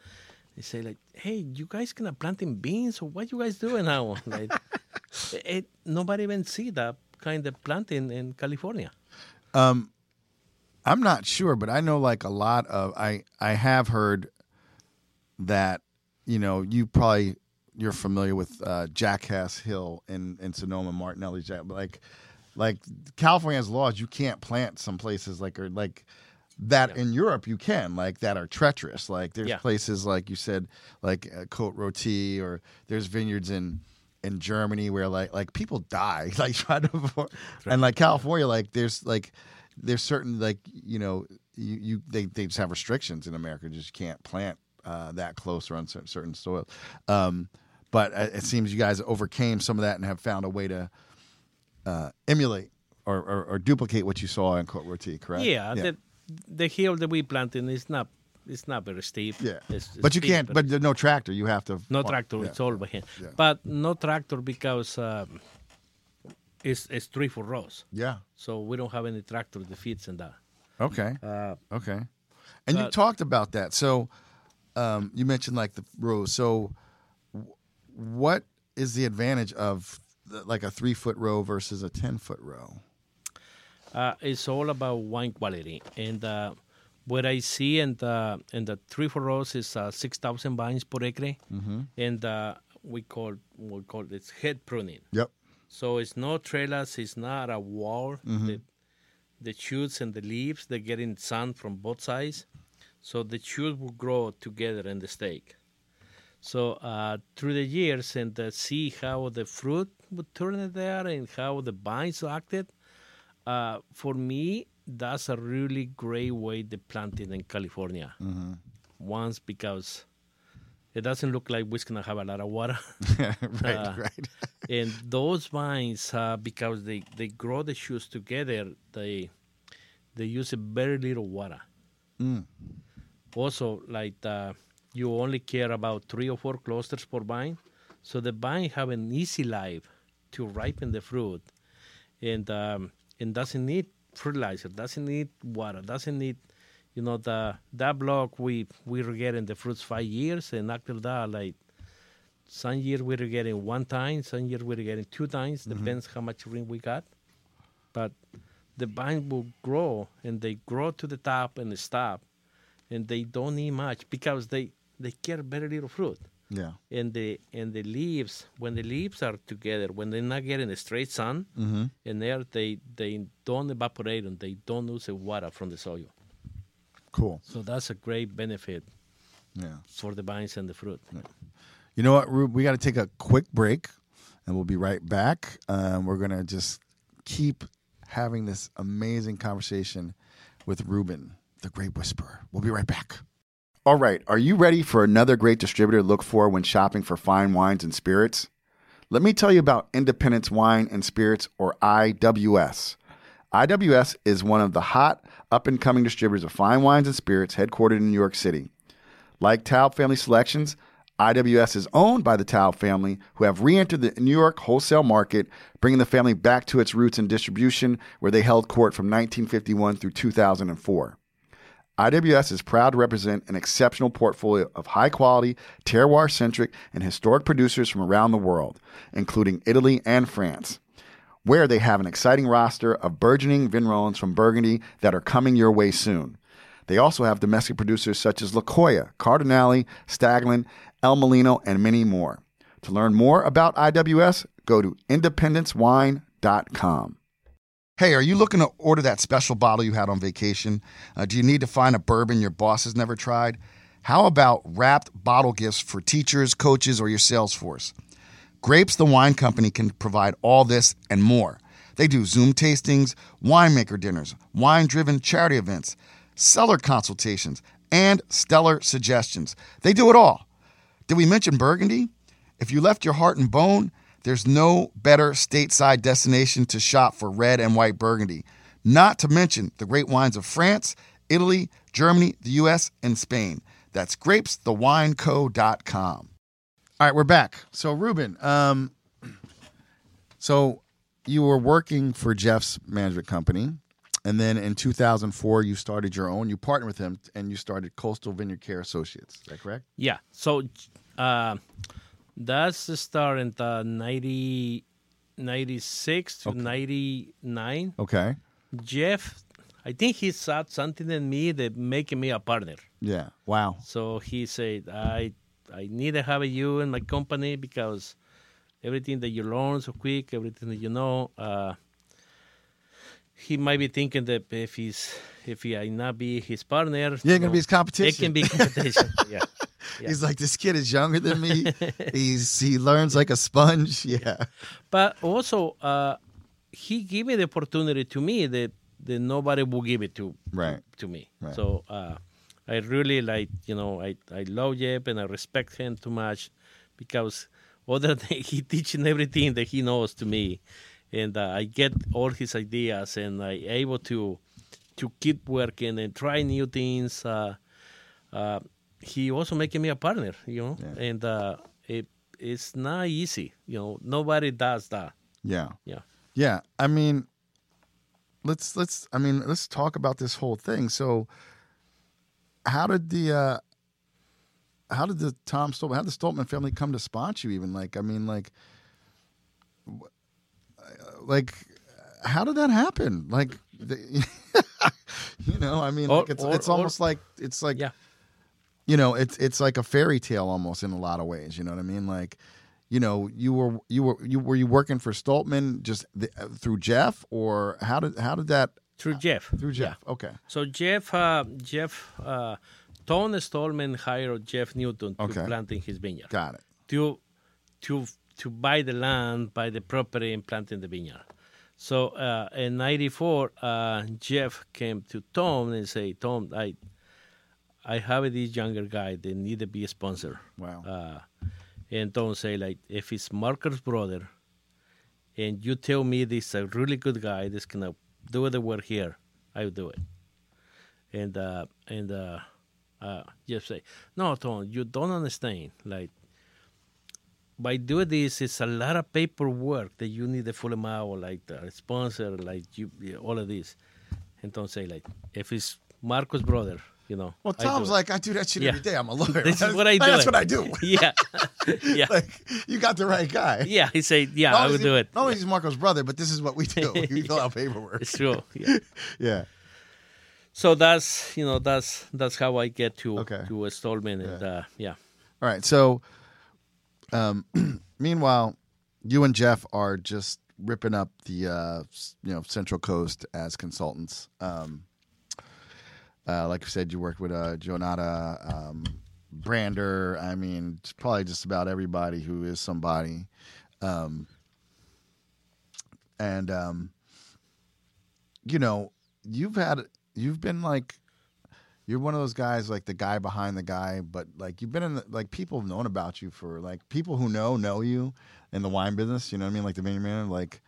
they say like, "Hey, you guys gonna planting beans, or what you guys doing now?" like, it, nobody even see that kind of planting in California. I'm not sure, but I know like a lot of I I have heard that you know you probably you're familiar with uh, Jackass Hill in in Sonoma Martinelli's Jack, like like California has laws you can't plant some places like or like that Yeah. in Europe you can like that are treacherous like there's Yeah. places like you said like uh, Côte-Rôtie or there's vineyards in in Germany where like like people die like trying to and like California like there's like there's certain like you know you, you they, they just have restrictions in America just can't plant uh, that close or on certain soil um, but it seems you guys overcame some of that and have found a way to uh, emulate or, or, or duplicate what you saw in Côte-Rôtie correct Yeah, The, the hill that we planting is not it's not very steep. yeah It's- it's but you steep, can't but there's no tractor you have to no tractor. yeah. It's all by hand. Yeah. But no tractor because um, it's it's three four rows. yeah So we don't have any tractor that fits in that. okay Uh, Okay. And you talked about that. So um, you mentioned like the rows. So w- what is the advantage of the, like a three foot row versus a 10 foot row? uh, it's all about wine quality, and uh, what I see in the in the three for rows is uh, six thousand vines per acre, Mm-hmm. and uh, we call we call it head pruning. Yep. So it's no trailers, it's not a wall. Mm-hmm. The, the shoots and the leaves they're getting sun from both sides, so the shoots will grow together in the stake. So uh, through the years and uh, see how the fruit would turn there and how the vines acted. Uh, for me, that's a really great way to plant it in California. Mm-hmm. Once because it doesn't look like we're gonna have a lot of water. right. Uh, right. and those vines uh, because they, they grow the shoots together they they use very little water Mm. Also like uh, you only care about three or four clusters per vine so the vine have an easy life to ripen the fruit and um, and doesn't need fertilizer doesn't need water doesn't need you know the that block we we were getting the fruits five years and after that like some year we were getting one time, some year we were getting two times, depends how much rain we got. But the vine will grow and they grow to the top and they stop and they don't need much because they, they get very little fruit. Yeah. And the and the leaves when the leaves are together, when they're not getting the straight sun Mm-hmm. and there they they don't evaporate and they don't lose the water from the soil. Cool. So that's a great benefit Yeah. for the vines and the fruit. You know what, Rube? We got to take a quick break, and we'll be right back. Um, we're gonna just keep having this amazing conversation with Ruben, the Grape Whisperer. We'll be right back. All right, are you ready for another great distributor to look for when shopping for fine wines and spirits? Let me tell you about Independence Wine and Spirits, or IWS. IWS is one of the hot, up and coming distributors of fine wines and spirits headquartered in New York City. Like Taub Family Selections, IWS is owned by the Taub family, who have re entered the New York wholesale market, bringing the family back to its roots in distribution, where they held court from 1951 through 2004. IWS is proud to represent an exceptional portfolio of high quality, terroir centric, and historic producers from around the world, including Italy and France, where they have an exciting roster of burgeoning vignerons from Burgundy that are coming your way soon. They also have domestic producers such as La Lokoya, Cardinale, Staglin, El Molino, and many more. To learn more about IWS, go to independencewine.com. Hey, are you looking to order that special bottle you had on vacation? Uh, do you need to find a bourbon your boss has never tried? How about wrapped bottle gifts for teachers, coaches, or your sales force? Grapes, the wine company, can provide all this and more. They do Zoom tastings, winemaker dinners, wine driven charity events, cellar consultations, and stellar suggestions. They do it all. Did we mention Burgundy? If you left your heart and Beaune, there's no better stateside destination to shop for red and white Burgundy. Not to mention the great wines of France, Italy, Germany, the US, and Spain. That's grapesthewineco.com. All right, we're back. So, Ruben, um, so you were working for Jeff's management company, and then in 2004 you started your own. You partnered with him, and you started Coastal Vineyard Care Associates. Is that correct? Yeah. So uh, that's the start in the 90, 96 to 99. Okay. Jeff, I think he saw something in me that making me a partner. Yeah. Wow. So he said, I I need to have you in my company because everything that you learn so quick, everything that you know, uh, he might be thinking that if he's if he I not be his partner, You ain't gonna know, be his competition. It can be competition. yeah. Yeah. He's like, this kid is younger than me. He's he learns like a sponge. Yeah. But also, uh, he gave me the opportunity to me that, that nobody will give it to Right. to me. Right. So uh, I really like, you know, I, I love Jeb and I respect him too much because other than he teaching everything that he knows to me, and uh, I get all his ideas and I able to to keep working and try new things. Uh, uh, he also making me a partner, you know, Yeah. and uh, it it's not easy, you know. Nobody does that. Yeah. Yeah. Yeah. I mean, let's let's I mean let's talk about this whole thing. So, how did the uh how did the Tom Stolpman, how did the Stolpman family come to sponsor you? Even like, I mean, like, like, how did that happen? Like, the, You know, I mean, Or- like it's or- it's or- almost like it's like Yeah. You know, it's it's like a fairy tale almost in a lot of ways. You know what I mean? Like, you know, you were you were you were you working for Stolpman just the, uh, through Jeff, or how did how did that Through Jeff. through Jeff? Okay, So Jeff, uh, Jeff, uh, Tom Stolpman hired Jeff Newton to Okay. plant in his vineyard got it. to to to buy the land, buy the property, and plant in the vineyard. So uh, in '94, uh, Jeff came to Tom and say, "Tom, I I have this younger guy. They need to be a sponsor." Wow. Uh, and Tom say like, if it's Marcus' brother, and you tell me this is a really good guy that's gonna do the work here, I will do it. And uh, and uh, uh, Jeff say, no, Tom, you don't understand. Like by doing this, it's a lot of paperwork that you need to fill them out, like the sponsor, like you, all of this. And don't say like, if it's Marcus' brother, you know. Well, Tom's it. like, I do that shit Yeah. every day. I'm a lawyer. This is what I do. That's what I do. yeah, yeah, like, you got the right guy. yeah. He said, yeah, Not I would do it. Not only is he Marco's brother, but this is what we do. We fill out paperwork. It's true. Yeah. Yeah. So that's you know that's that's how I get to Okay. to Stolpman and uh, yeah. All right. So, um, meanwhile, you and Jeff are just ripping up the uh, you know Central Coast as consultants. Um, uh, like I said, you worked with uh, Jonata, um, Brander. I mean, probably just about everybody who is somebody. Um, and um, you know, you've had you've been like you're one of those guys like the guy behind the guy but like you've been in the, like people have known about you for like people who know know you in the wine business you know what i mean like the vineyard man like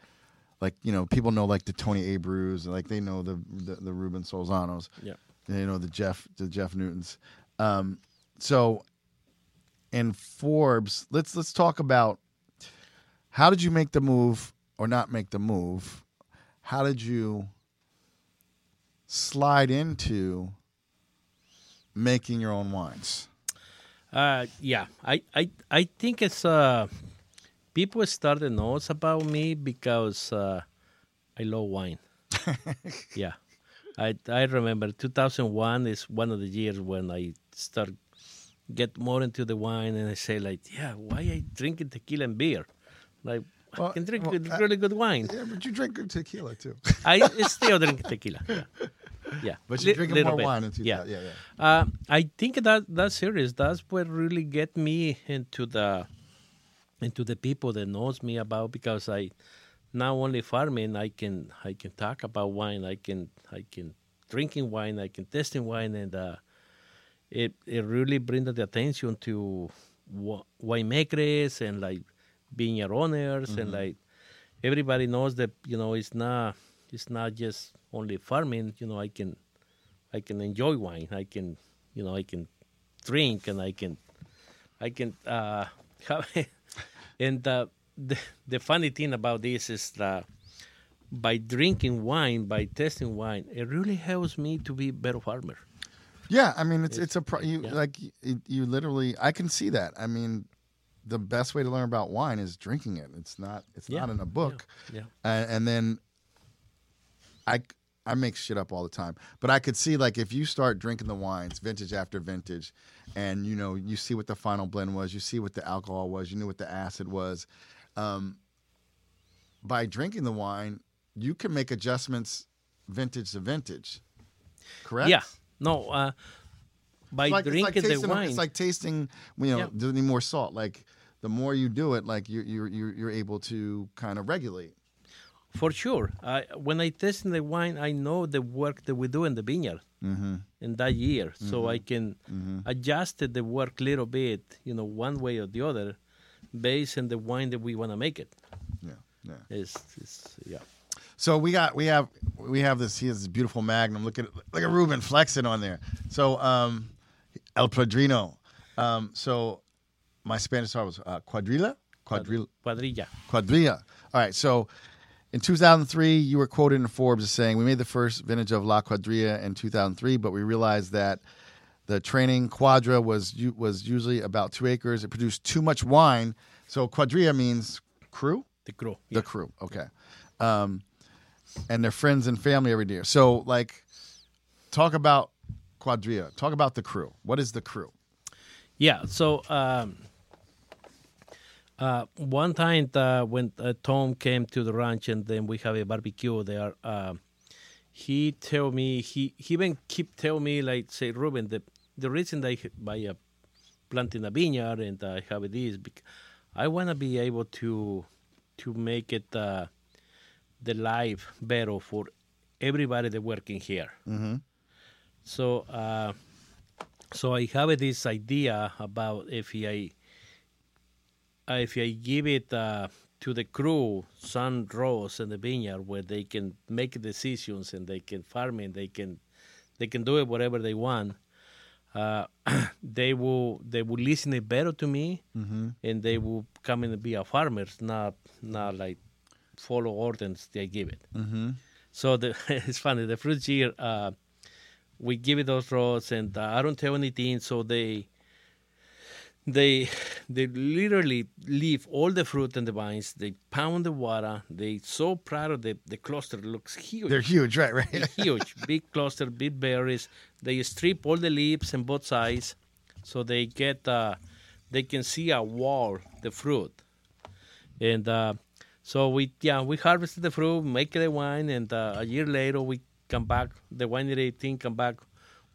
like you know people know like the tony abreu like they know the the, the Ruben Solorzanos Yeah. You know the jeff the jeff newtons. Um so in forbes let's let's talk about how did you make the move or not make the move? How did you slide into making your own wines? Uh, yeah, I, I, I think it's uh, people started knows about me because uh, I love wine. yeah, I I remember 2001 is one of the years when I start get more into the wine and I say like, yeah, why I drinking tequila and beer? Like Well, I can drink well, good, I- really good wine. yeah but you drink good tequila too I still drink tequila. Yeah, yeah. but you're Li- drinking little more bit. wine in 2000 Yeah. yeah yeah Uh, I think that that series that's what really get me into the into the people that knows me about because I not only farming I can I can talk about wine I can I can drinking wine I can testing wine and uh, it it really brings the attention to winemakers and like vineyard owners and like everybody knows that you know it's not it's not just only farming you know I can I can enjoy wine. I can, you know, I can drink and I can, I can uh, have. and uh, the the funny thing about this is that by drinking wine, by testing wine, it really helps me to be a better farmer. yeah i mean it's it's a pro- you yeah. like you, you literally i can see that i mean the best way to learn about wine is drinking it it's not it's Yeah, not in a book Yeah, and, and then I I make shit up all the time, but I could see like if you start drinking the wines, vintage after vintage, and you know you see what the final blend was, you see what the alcohol was, you knew what the acid was. Um, by drinking the wine, you can make adjustments vintage to vintage. Correct. yeah. No, uh, by like, it's like drinking the tasting, wine, It's like tasting, you know, Yeah. need more salt. Like the more you do it, like you you you're, you're able to kind of regulate. for sure. I, when I test the wine, I know the work that we do in the vineyard Mm-hmm. in that year, so I can adjust the work a little bit, you know, one way or the other, based on the wine that we want to make it. Yeah. Yeah. Is is yeah. So we got we have we have this he has this beautiful magnum. Look at look at Ruben flexing on there. So um El Padrino. Um so my Spanish start was uh, cuadrilla? Quadrilla Cuadrilla. quadrilla. All right, so in 2003, you were quoted in Forbes as saying, "We made the first vintage of La Cuadrilla in 2003, but we realized that the training quadra was was usually about two acres. It produced too much wine. So cuadrilla means crew, The crew. the crew. Okay, um, and their friends and family every year. So like, talk about Cuadrilla. Talk about the crew. What is the crew? Yeah. So um, uh, one time uh, when uh, Tom came to the ranch and then we have a barbecue there, uh, he tell me he, he even keep tell me like say Ruben the the reason I buy a planting a vineyard and I have this I want to be able to to make it uh, the life better for everybody that working here. Mm-hmm. So, uh, so I have this idea about if I, uh, if I give it uh, to the crew some rows in the vineyard where they can make decisions and they can farm and they can, they can do it whatever they want. Uh, they will they will listen better to me Mm-hmm. and they will come and be a farmers, not not like follow orders they give it. Mm-hmm. So the, it's funny. The first year, uh, we give it those rows, and uh, I don't tell anything. So they, they, they literally leave all the fruit and the vines. They pound the water. They so proud of the the cluster. Looks huge. They're huge, right? Right. huge, big cluster, big berries. They strip all the leaves on both sides, so they get uh, they can see a wall the fruit, and uh, so we yeah we harvested the fruit, make the wine, and uh, a year later we come back. The winery team come back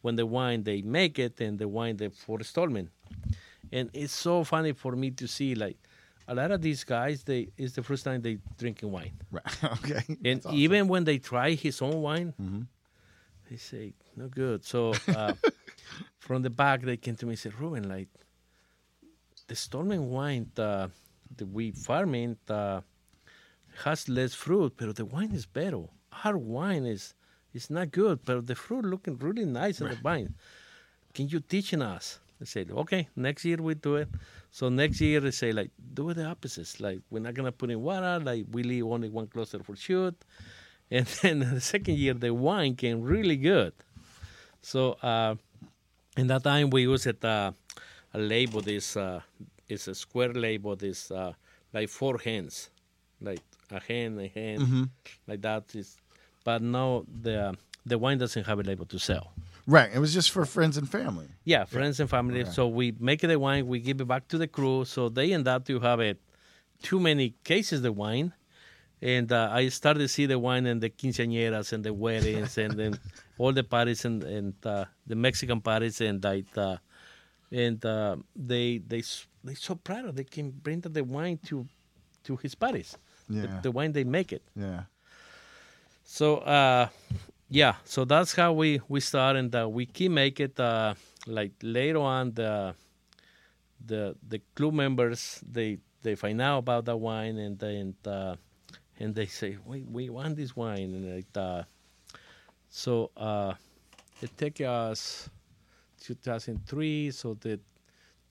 when the wine they make it and the wine they for in Stolpman, and it's so funny for me to see like. A lot of these guys, they it's the first time they drinking wine. right. okay. And awesome. even when they try his own wine, Mhm. they say no good. So uh, from the back, they came to me and said, "Ruben, like the Stolpman wine uh, that we farming uh, has less fruit, but the wine is better. Our wine is is not good, but the fruit looking really nice in the vine. Can you teaching us?" I said, "Okay, next year we do it." So next year they say like do it the opposites. Like we're not gonna put in water. Like we leave only one cluster for shoot. And then the second year the wine came really good. So uh, in that time we used uh, a label. This uh, it's a square label. This uh, like four hands, like a hand, a hand, Mhm. like that is. But now the the wine doesn't have a label to sell. Right. It was just for friends and family. Yeah, friends and family. Okay. So we make the wine, we give it back to the crew. So they end up to have it too many cases the wine. And uh, I started to see the wine and the quinceañeras and the weddings and then all the parties and, and uh, the Mexican parties and like, uh, and uh, they they they so proud of they can bring the wine to to his parties. Yeah. The, the wine they make it. Yeah. So uh, yeah, so that's how we we start, and uh, we keep make it. Uh, like later on, the the the club members they they find out about the wine, and then uh, and they say, we we want this wine, and like uh, so uh, it take us 2003, so the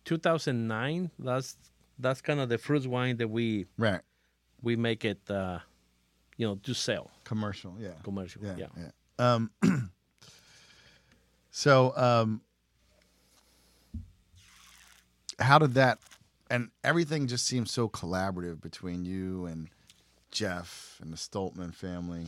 2009. That's that's kind of the first wine that we Right. we make it, uh, you know, to sell Commercial. Yeah. commercial. Yeah. yeah. Yeah. Um, so, um, how did that, and everything just seems so collaborative between you and Jeff and the Stolpman family.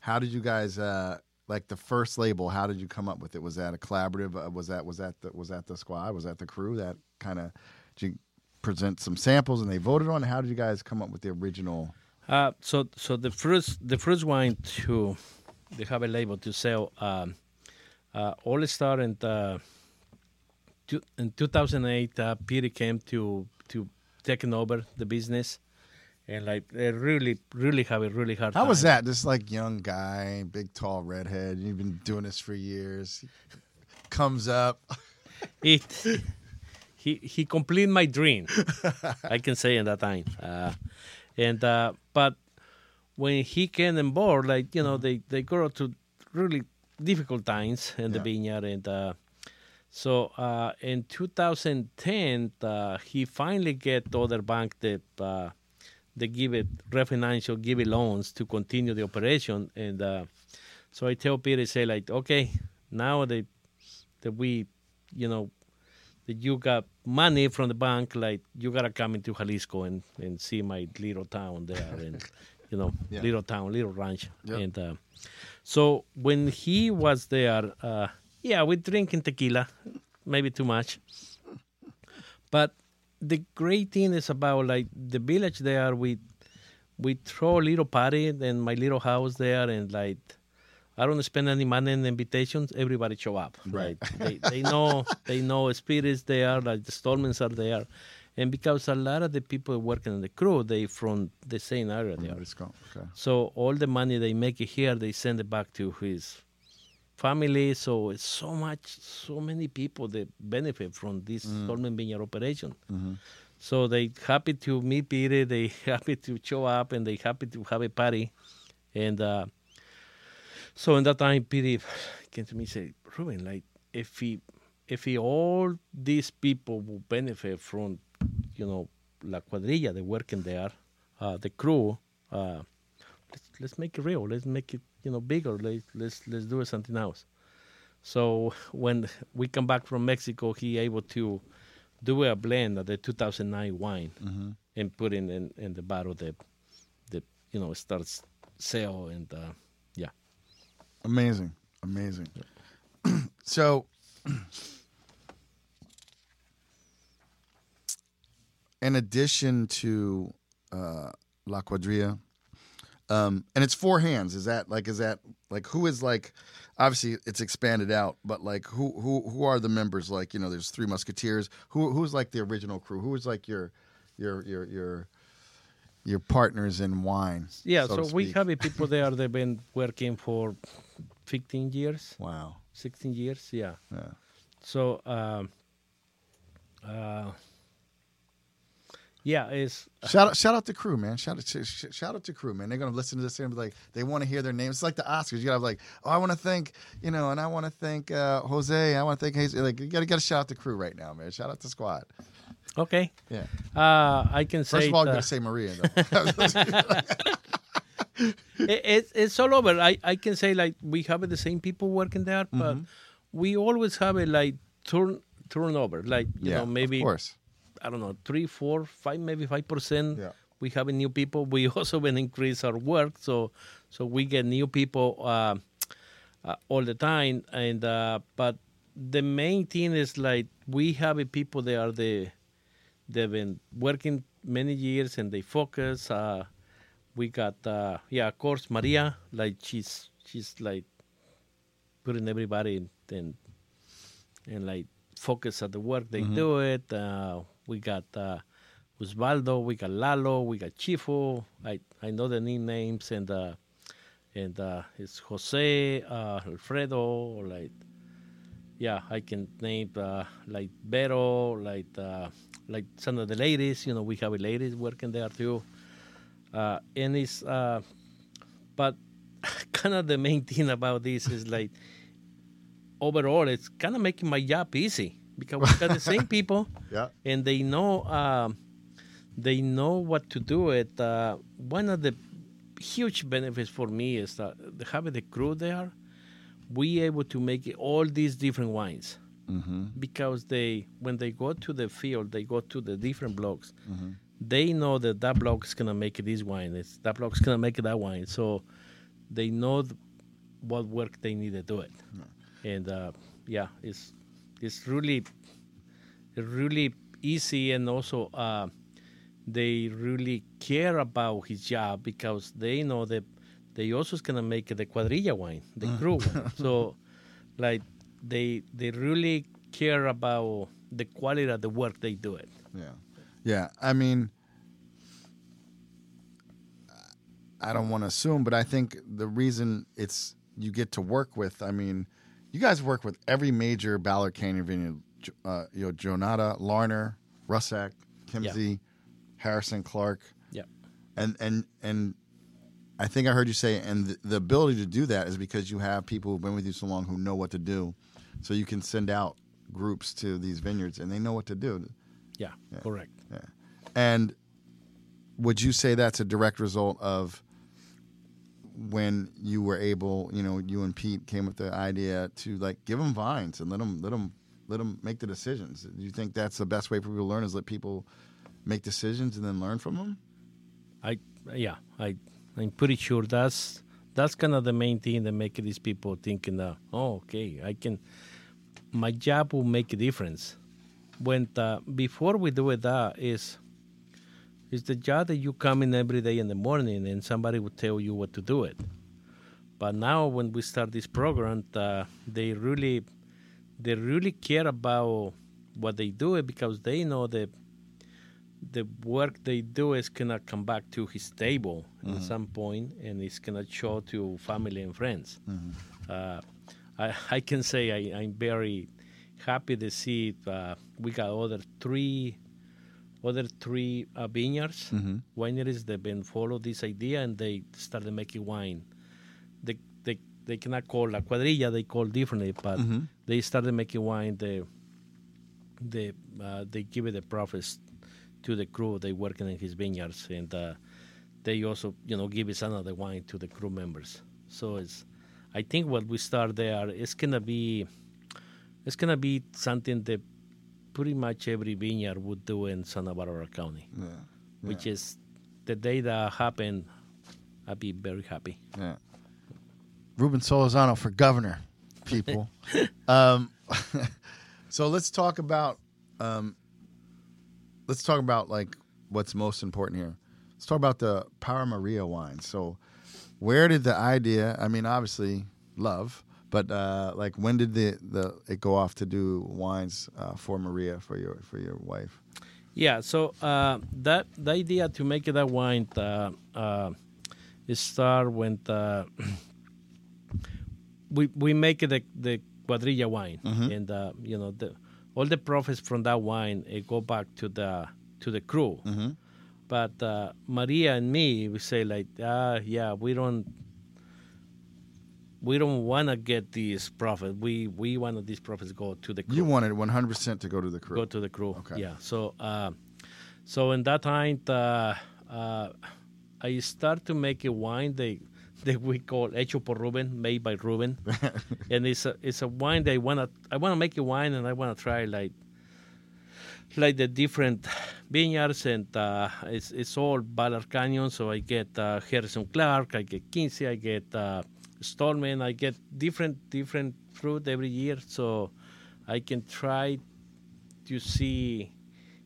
How did you guys, uh, like the first label? How did you come up with it? Was that a collaborative? Uh, was that was that the, was that the squad? Was that the crew that kind of you present some samples and they voted on? How did you guys come up with the original? Uh, so so the first the first wine to they have a label to sell. Um, uh, all started uh, two, in 2008. Uh, Peter came to to taking over the business, and like they really really have a really hard. How was that? This like young guy, big tall redhead. You've been doing this for years. Comes up. it he he completed my dream i can say in that time uh, and uh, but when he came on board like you know they they go to really difficult times in the Yeah. vineyard and uh, so uh, in 2010 uh, he finally get other bank that uh, they give it refinancial give it loans to continue the operation and uh, so i tell peter say like okay now they that we, you know, that you got money from the bank, like you gotta come into Jalisco and, and see my little town there, and you know, Yeah. little town, little ranch, Yep. and uh, so when he was there, uh, yeah, we drinking tequila, maybe too much, but the great thing is about like the village there. We we throw a little party in my little house there, and like I don't spend any money in invitations. Everybody show up. Right. They, they know they know spirits there, like the Stolpmans are there, and because a lot of the people working in the crew, they from the same area there. Let's. Okay. So all the money they make here, they send it back to his family. So it's so much, so many people that benefit from this Stolpman Vineyard operation. So they happy to meet Peter. They happy to show up, and they happy to have a party. And uh, so in that time, Peter came to me and said, "Ruben, like if he, if he, all these people will benefit from, you know, La Cuadrilla, the working there, uh, the crew." Uh, let's let's make it real. Let's make it you know bigger. Let's let's let's do something else. So when we come back from Mexico, he able to do a blend of the 2009 wine and put in, in in the bottle that that you know starts sale and uh, yeah. Amazing. Amazing. so, in addition to uh, La Cuadrilla, um, and it's four hands. Is that like? Is that like? Who is like? Obviously, it's expanded out, but like, who who who are the members? Like, you know, there's three Musketeers. Who who's like the original crew? Who is like your your your your your partners in wine? Yeah, so so, we have people there. They've been working for 15 years, Wow. 16 years. Yeah. Yeah. So, um, uh, yeah, it's Shout out, shout out to crew, man. Shout out, shout out to crew, man. They're gonna listen to this and be like, they want to hear their names. It's like the Oscars. You gotta have like, oh, I want to thank, you know, and I want to thank uh, Jose. I want to thank Hayes. Like, you gotta, gotta shout out to crew right now, man. Shout out to squad. okay. Yeah. Uh, I can say First of all, I'm gonna say Maria. Though. it, it's it's all over. I, I can say like we have the same people working there, but Mm-hmm. we always have a like turn turnover. Like you yeah, know maybe of course. I don't know three, four, five, maybe five percent. Yeah. We have new people. We also been increase our work, so so we get new people uh, uh, all the time. And uh, but the main thing is like we have a people that are the they've been working many years and they focus. Uh, we got uh, yeah, of course, Maria. Like she's she's like putting everybody in, in and like focus at the work they do it. Uh, we got uh, Osvaldo, we got Lalo, we got Chifo. I I know the nicknames and uh, and uh, it's Jose, uh, Alfredo, like yeah, I can name uh, like Vero, like uh, like some of the ladies. You know, we have ladies working there too. Uh, and it's uh, but kind of the main thing about this is like overall, it's kind of making my job easy because we got the same people Yeah. and they know um, they know what to do. It uh, one of the huge benefits for me is that having the crew there, we able to make all these different wines Mm-hmm. because they when they go to the field, they go to the different blocks. Mm-hmm. They know that that block is gonna make this wine. It's, that block is gonna make that wine. So they know th- what work they need to do it. And uh, yeah, it's it's really really easy and also uh, they really care about his job because they know that they also is gonna make the cuadrilla wine, the crew wine. So like they they really care about the quality of the work they do it. Yeah. Yeah. I mean, I don't want to assume, but I think the reason it's you get to work with, I mean, you guys work with every major Ballard Canyon vineyard, uh, you know, Jonata, Larner, Rusack, Kimsey, Harrison, Clark, Yeah. and and and I think I heard you say, and the, the ability to do that is because you have people who've been with you so long who know what to do, so you can send out groups to these vineyards and they know what to do. Yeah, correct. Yeah. And would you say that's a direct result of when you were able, you know, you and Pete came with the idea to like give them vines and let them let them let them make the decisions. Do you think that's the best way for people to learn is let people make decisions and then learn from them? I yeah, I I'm pretty sure that's that's kind of the main thing that make these people thinking that oh okay I can my job will make a difference. When the, before we do it that is is the job that you come in every day in the morning and somebody would tell you what to do it. But now when we start this program, uh, they really they really care about what they do it because they know that the work they do is gonna come back to his table Mm-hmm. at some point and it's gonna show to family and friends. Mm-hmm. Uh, I, I can say I, I'm very happy to see uh, we got other three other three uh, vineyards Mm-hmm. wineries that been follow this idea and they started making wine. They they they cannot call la cuadrilla they call differently, but Mhm. they started making wine. They they uh, they give it the profits to the crew they working in his vineyards and uh, they also you know give us another wine to the crew members. So it's I think what we start there is gonna be it's gonna be something that pretty much every vineyard would do in Santa Barbara County Yeah. which is the day that happened, I'd be very happy. Yeah. Ruben Solorzano for governor, people. um, so let's talk about um, let's talk about like what's most important here. Let's talk about the Para Maria wine. So, where did the idea? I mean, obviously, love, but uh, like when did the, the it go off to do wines uh, for Maria for your for your wife? Yeah, so uh, that the idea to make that wine uh, uh, it start when uh, we we make the the cuadrilla wine, and uh, you know the all the profits from that wine it go back to the to the crew. But uh, Maria and me, we say like, ah, yeah, we don't we don't want to get these profits. We we want these profits go to the crew You wanted 100 percent to go to the crew. go to the crew. Okay. Yeah. So, uh, so in that time, uh, uh, I start to make a wine that that we call Hecho por Ruben, made by Ruben, and it's a it's a wine that I wanna I wanna make a wine and I wanna try like like the different vineyards and uh, it's it's all Ballard Canyon. So I get uh, Harrison Clark, I get Kimsey, I get uh, Stolpman, I get different different fruit every year. So I can try to see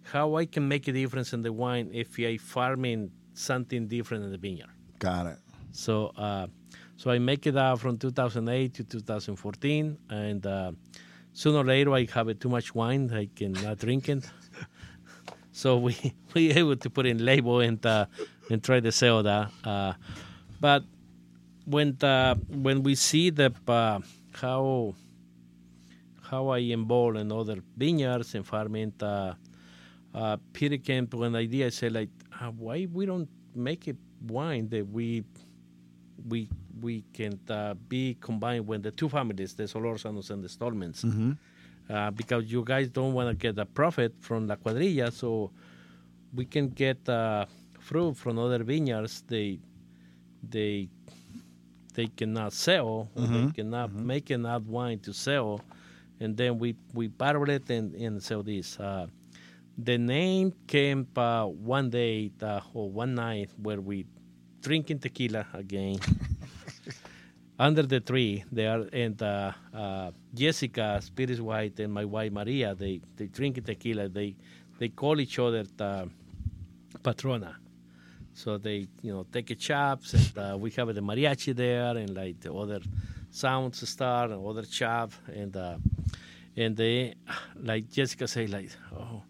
how I can make a difference in the wine if I farming something different in the vineyard. Got it. So uh, so I make it out from 2008 to 2014, and uh, sooner or later I have too much wine, I cannot drink it. so we we able to put in label and uh, and try to sell that. Uh, but when the, when we see the uh, how how I involved in other vineyards and farming, uh, uh, Peter came to an idea. I said like, uh, why we don't make a wine that we we we can uh, be combined with the two families, the Solorzanos and the Stolpmans, Mm-hmm. uh, because you guys don't want to get a profit from La Cuadrilla, so we can get uh, fruit from other vineyards. They they they cannot sell, or they cannot make enough wine to sell, and then we we bottle it and, and sell this. Uh, the name came uh, one day uh, or one night where we drinking tequila again under the tree there and uh, uh, Jessica Spirit White and my wife Maria they they drink tequila. They they call each other uh, patrona so they you know take a chops and uh, we have the mariachi there and like the other sounds start and other chop and uh, and they like Jessica say like oh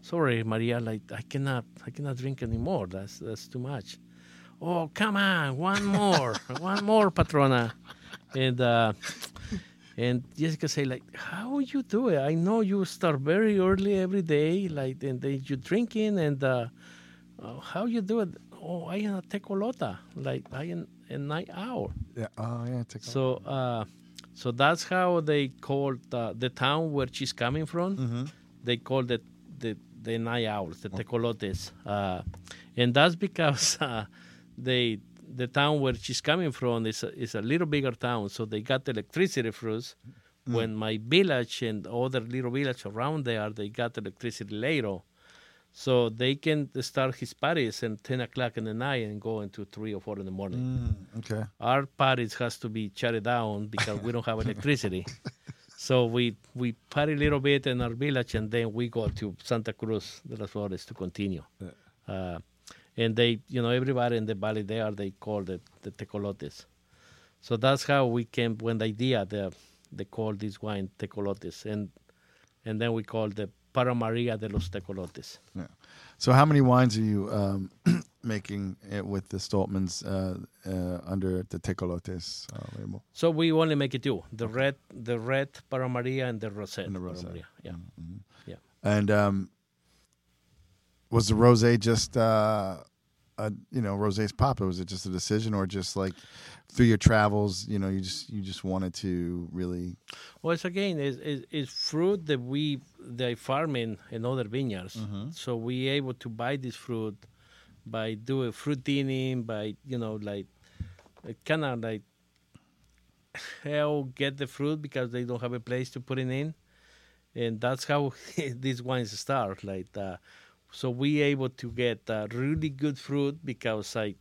sorry Maria like I cannot I cannot drink anymore. That's that's too much. Oh come on one more one more patrona. And uh and Jessica say like how you do it? I know you start very early every day like and then you drinking and uh, uh how you do it oh I am a tecolota like I am a night hour Yeah. Oh yeah. Take so uh so that's how they called uh, the town where she's coming from Mm-hmm. they call it the the night owls, the tecolotes, uh, and that's because uh, they the town where she's coming from is a, is a little bigger town, so they got electricity first. When my village and other little village around there, they got electricity later. So they can start his parties at 10 o'clock in the night and go into 3 or 4 in the morning. Mm, okay. Our parties has to be shut down because we don't have electricity. so we we party a little bit in our village and then we go to Santa Cruz de las Flores to continue. Uh, and they, you know, everybody in the valley there, they call the, the tecolotes. So that's how we came when the idea, the, they call this wine tecolotes. And, and then we call the Para Maria de los Tecolotes. Yeah. So how many wines are you um, making it with the Stolpmans uh, uh, under the Tecolotes uh, label? So we only make it two: the red, the red Para Maria, and the rosé. And the rosé. Yeah, yeah. And um, was the rosé just uh, a you know rosé's pop? Was it just a decision, or just like through your travels, you know, you just you just wanted to really Well, it's again, it's, it's, it's fruit that we they farm in, in other vineyards. So we able to buy this fruit by doing fruit thinning, by you know like kind of like help get the fruit because they don't have a place to put it in, and that's how these wines start. Like uh, so, we able to get uh, really good fruit because I.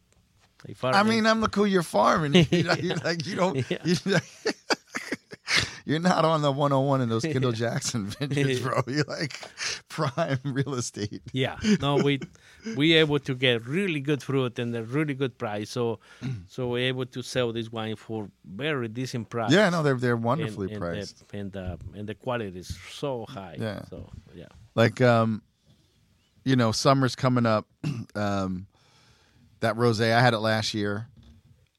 I, farm I mean, I'm look who you're farming. You know, you're like you don't. Yeah. You, you're not on the 101 in those Kendall Jackson vineyards, bro. You're like prime real estate. Yeah, no, we we able to get really good fruit and a really good price. So so we're able to sell this wine for very decent price. Yeah, no, they're they're and, wonderfully and priced. The, and uh, and the quality is so high. Yeah. So yeah. Like um, you know, summer's coming up. um, that rosé I had it last year.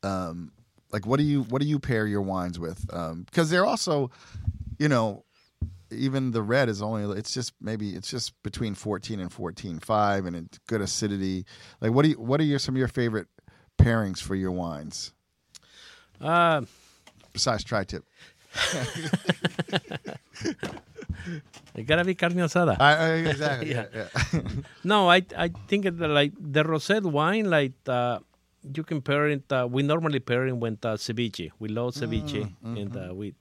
Um, like what do you what do you pair your wines with? Um, because they're also, you know, even the red is only it's just maybe it's just between 14 and 14.5 and it's good acidity. Like what do you what are your some of your favorite pairings for your wines Uh, besides tri-tip? it gotta be carne asada. I, I, exactly. Yeah. yeah. yeah. No, I I think it, like the rosé wine, like uh, you can pair it. Uh, we normally pair it with uh, ceviche. We love ceviche, and uh, we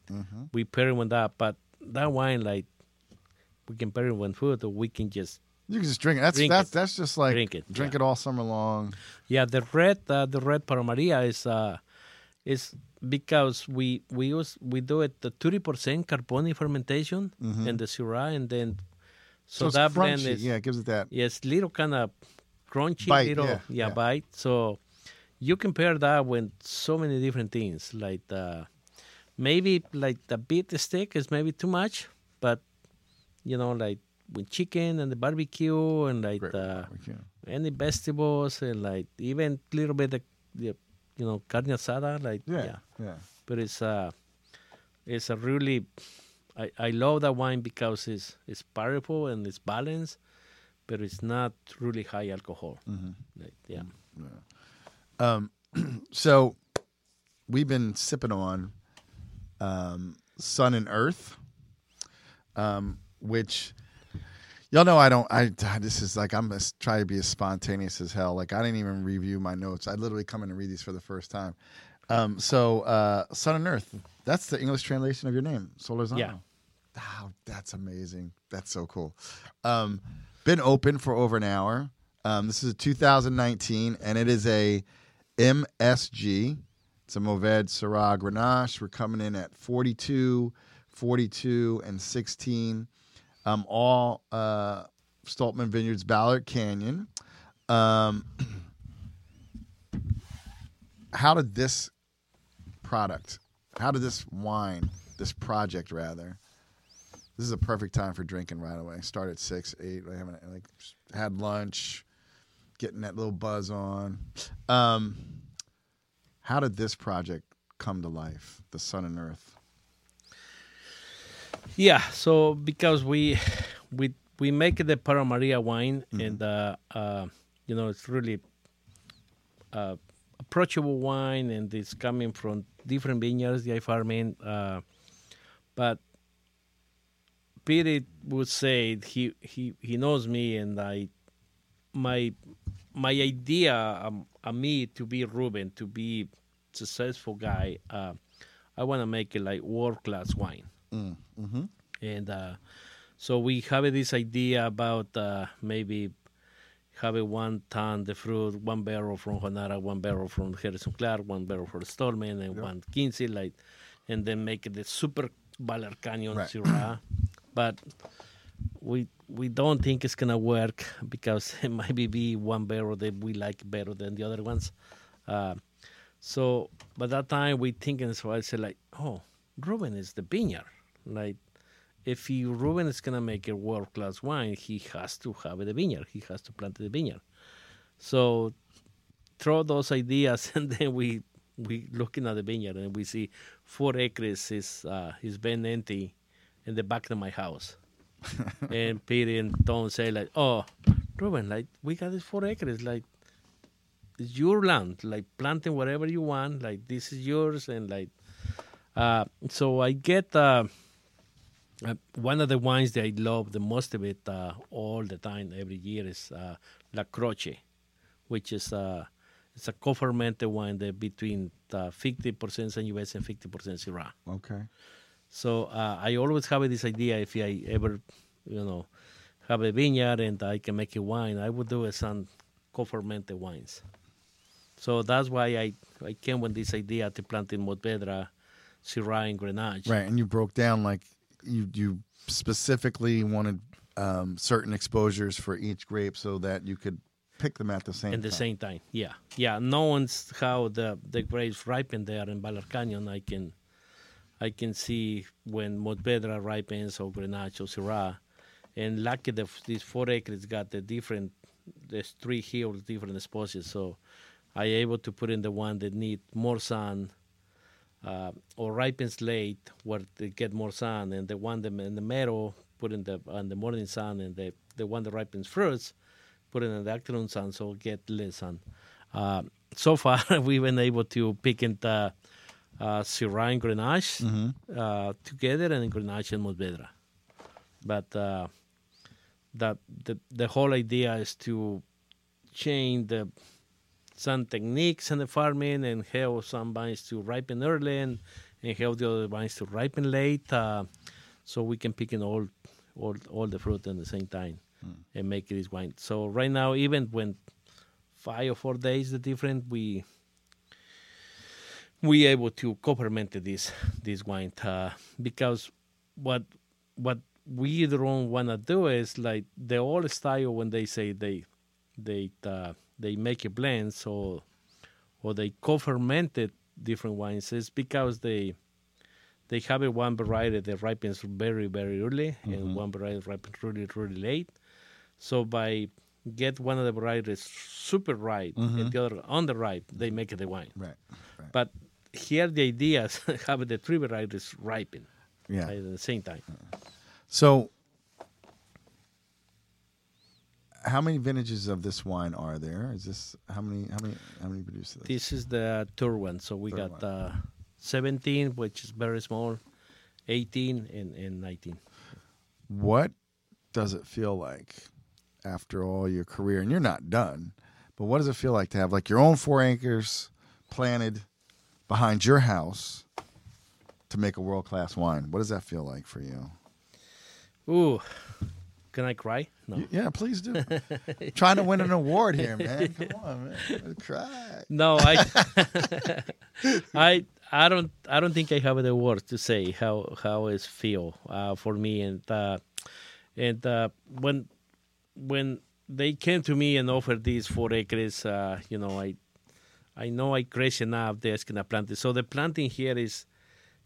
we pair it with that. But that wine, like we can pair it with food, or we can just You can just drink it. That's Drink that's it. that's just like Drink it, drink yeah. it all summer long. yeah. The red, uh, the red Para Maria is uh, is because we we use we do it the thirty percent carbonic fermentation and the syrah, and then so, So, that blend is yeah, it gives it that. Yes, little kind of crunchy, Bite, little yeah, yeah, yeah. bite. So you compare that with so many different things. Like uh, maybe like the beef steak is maybe too much, but you know, like with chicken and the barbecue and like uh, any vegetables and like even little bit of the, you know carne asada. Like Yeah, yeah, yeah. but it's uh it's a really I, I love that wine because it's it's powerful and it's balanced, but it's not really high alcohol. Mm-hmm. Like, yeah. So we've been sipping on um, Sun and Earth, um, which y'all know I don't. I this is like I'm as, try to be as spontaneous as hell. Like I didn't even review my notes. I literally come in and read these for the first time. Um, so uh, Sun and Earth. That's the English translation of your name, Solorzano. Yeah. Wow, that's amazing. That's so cool. Um, been open for over an hour. Um, this is a 2019, and it is a MSG. It's a Mourvèdre Syrah Grenache. We're coming in at 42, 42, and 16. Um, all uh, Stolpman Vineyards, Ballard Canyon. Um, how did this product, how did this wine, this project rather, this is a perfect time for drinking right away. Start at six, eight. I haven't like had lunch, getting that little buzz on. Um, how did this project come to life? The Sun and Earth. Yeah. So because we we we make the Para Maria wine, and uh, uh, you know it's really uh, approachable wine, and it's coming from different vineyards the I farming. Uh, but Peter would say he he he knows me, and I my my idea um, of me to be Ruben to be successful guy. Uh, I want to make it like world class wine Mm-hmm. and uh, so we have this idea about uh, maybe have a one ton the fruit, one barrel from Jonata, one barrel from Harrison Clark, one barrel for Stolpman, and one Quincy, like, and then make the super Ballard Canyon Right. Syrah. but we we don't think it's gonna work because it might be- be one barrel that we like better than the other ones. Uh, so by that time we thinking so I said like, oh, Ruben is the vineyard. Like if he Ruben is gonna make a world class wine, he has to have the vineyard. He has to plant the vineyard. So throw those ideas and then we we looking at the vineyard and we see four acres is uh, is been empty in the back of my house. and Peter and Tom say like, "Oh, Ruben, like we got this four acres, like it's your land, like planting whatever you want, like this is yours." And like, uh, so I get uh, uh, one of the wines that I love the most of it uh, all the time, every year is uh, La Croce, which is uh, it's a co-fermented wine that between uh, 50% Sangiovese and 50% Syrah. Okay. So uh, I always have this idea if I ever, you know, have a vineyard and I can make a wine, I would do some co-fermented wines. So that's why I, I came with this idea to plant in Mourvèdre, Syrah, and Grenache. Right, and you broke down like you you specifically wanted um, certain exposures for each grape so that you could pick them at the same time. At the time. same time, yeah, yeah. Knowing how the the grapes ripen there in Ballard Canyon, I can I can see when Mourvèdre ripens or Grenache or Syrah. And lucky the, these four acres got the different, there's three hills, different exposures. So I able to put in the one that need more sun uh, or ripens late where they get more sun, and the one that in the middle put in the on the morning sun, and the the one that ripens first put in the afternoon sun, so get less sun. Uh, so far, we've been able to pick in the uh, Syrah and Grenache uh, together, and Grenache and Mourvèdre. But uh, that the the whole idea is to change the some techniques in the farming and help some vines to ripen early and, and help the other vines to ripen late, uh, so we can pick in all all all the fruit at the same time and make this wine. So right now, even when five or four days the different, we we able to co-ferment this this wine uh, because what what we don't want to do is like the old style when they say they they uh, they make a blend so or they co-fermented different wines is because they they have a one variety that ripens very very early and mm-hmm. one variety ripens really really late so by get one of the varieties super ripe and mm-hmm. the other on the underripe they mm-hmm. make the wine Right. Right. but here the idea is have the three varieties ripen Yeah. at the same time uh-huh. So, how many vintages of this wine are there? Is this how many? How many? How many produce this? This is the tour one. So we got uh, 17, which is very small, 18, and, and 19. What does it feel like after all your career? And you're not done, but what does it feel like to have like your own four acres planted behind your house to make a world class wine? What does that feel like for you? Ooh, can I cry? No. Yeah, please do. Trying to win an award here, man. Come on, man. Cry. No, I, I, I don't, I don't think I have the words to say how how it feel uh, for me, and uh, and uh, when when they came to me and offered these four acres, uh, you know, I, I know I crazy enough they're gonna plant it. So the planting here is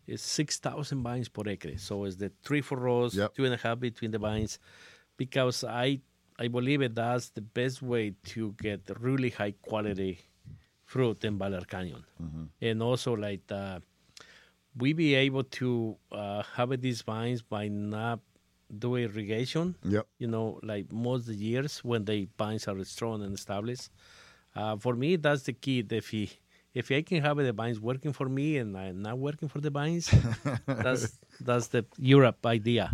is six thousand vines per acre. So it's the three four rows, Yep. two and a half between the vines, because I I believe it that's the best way to get really high quality fruit in Ballard Canyon, and also like uh, we be able to uh, have these vines by not do irrigation. Yep. You know, like most of the years when the vines are strong and established. Uh, for me, that's the key. If he, if I can have the vines working for me and I'm not working for the vines, that's that's the Europe idea.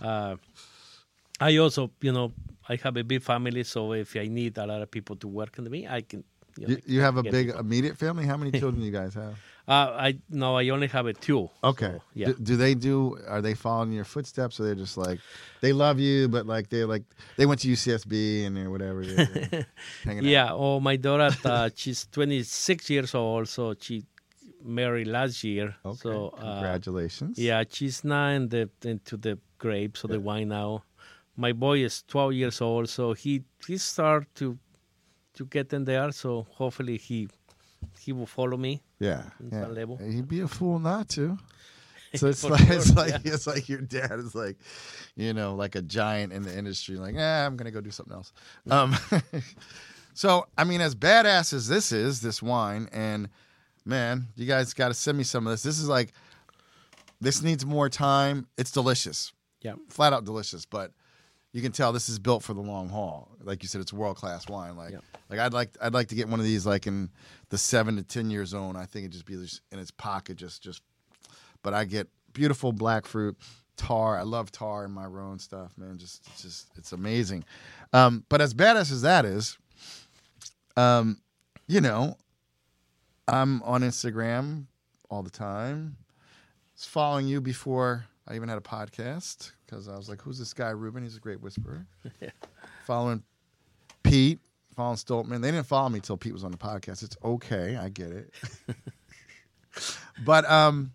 Uh, I also, you know, I have a big family, so if I need a lot of people to work on me, I can You, only you have a big people. immediate family. How many children do you guys have? Uh, I no, I only have a two. Okay. So, yeah. Do, do they do? Are they following your footsteps, or they're just like they love you, but like they're like they went to UCSB and they're whatever. They're, they're hanging out. Yeah. Oh, my daughter, uh, she's 26 years old, so she married last year. Okay. So uh, Congratulations. yeah, she's now in the into the grapes or the wine now. My boy is 12 years old, so he he start to to get in there. So hopefully he he will follow me. Yeah. Yeah. You'd be a fool not to. So it's like sure, it's like yeah. it's like your dad is like, you know, like a giant in the industry. Like, yeah, I'm gonna go do something else. Um, so I mean, as badass as this is, this wine, and man, you guys got to send me some of this. This is like, this needs more time. It's delicious, Yeah. flat out delicious, but. You can tell this is built for the long haul. Like you said, it's world class wine. Like, Yeah. like I'd like I'd like to get one of these like in the seven to ten year zone. I think it'd just be just in its pocket, just just but I get beautiful black fruit, tar. I love tar in my Rhone stuff, man. Just it's just it's amazing. Um, but as badass as that is, um, you know, I'm on Instagram all the time. It's following you before I even had a podcast because I was like, "Who's this guy, Ruben? He's a Grape Whisperer." following Pete, following Stolpman. They didn't follow me till Pete was on the podcast. It's okay, I get it. but um,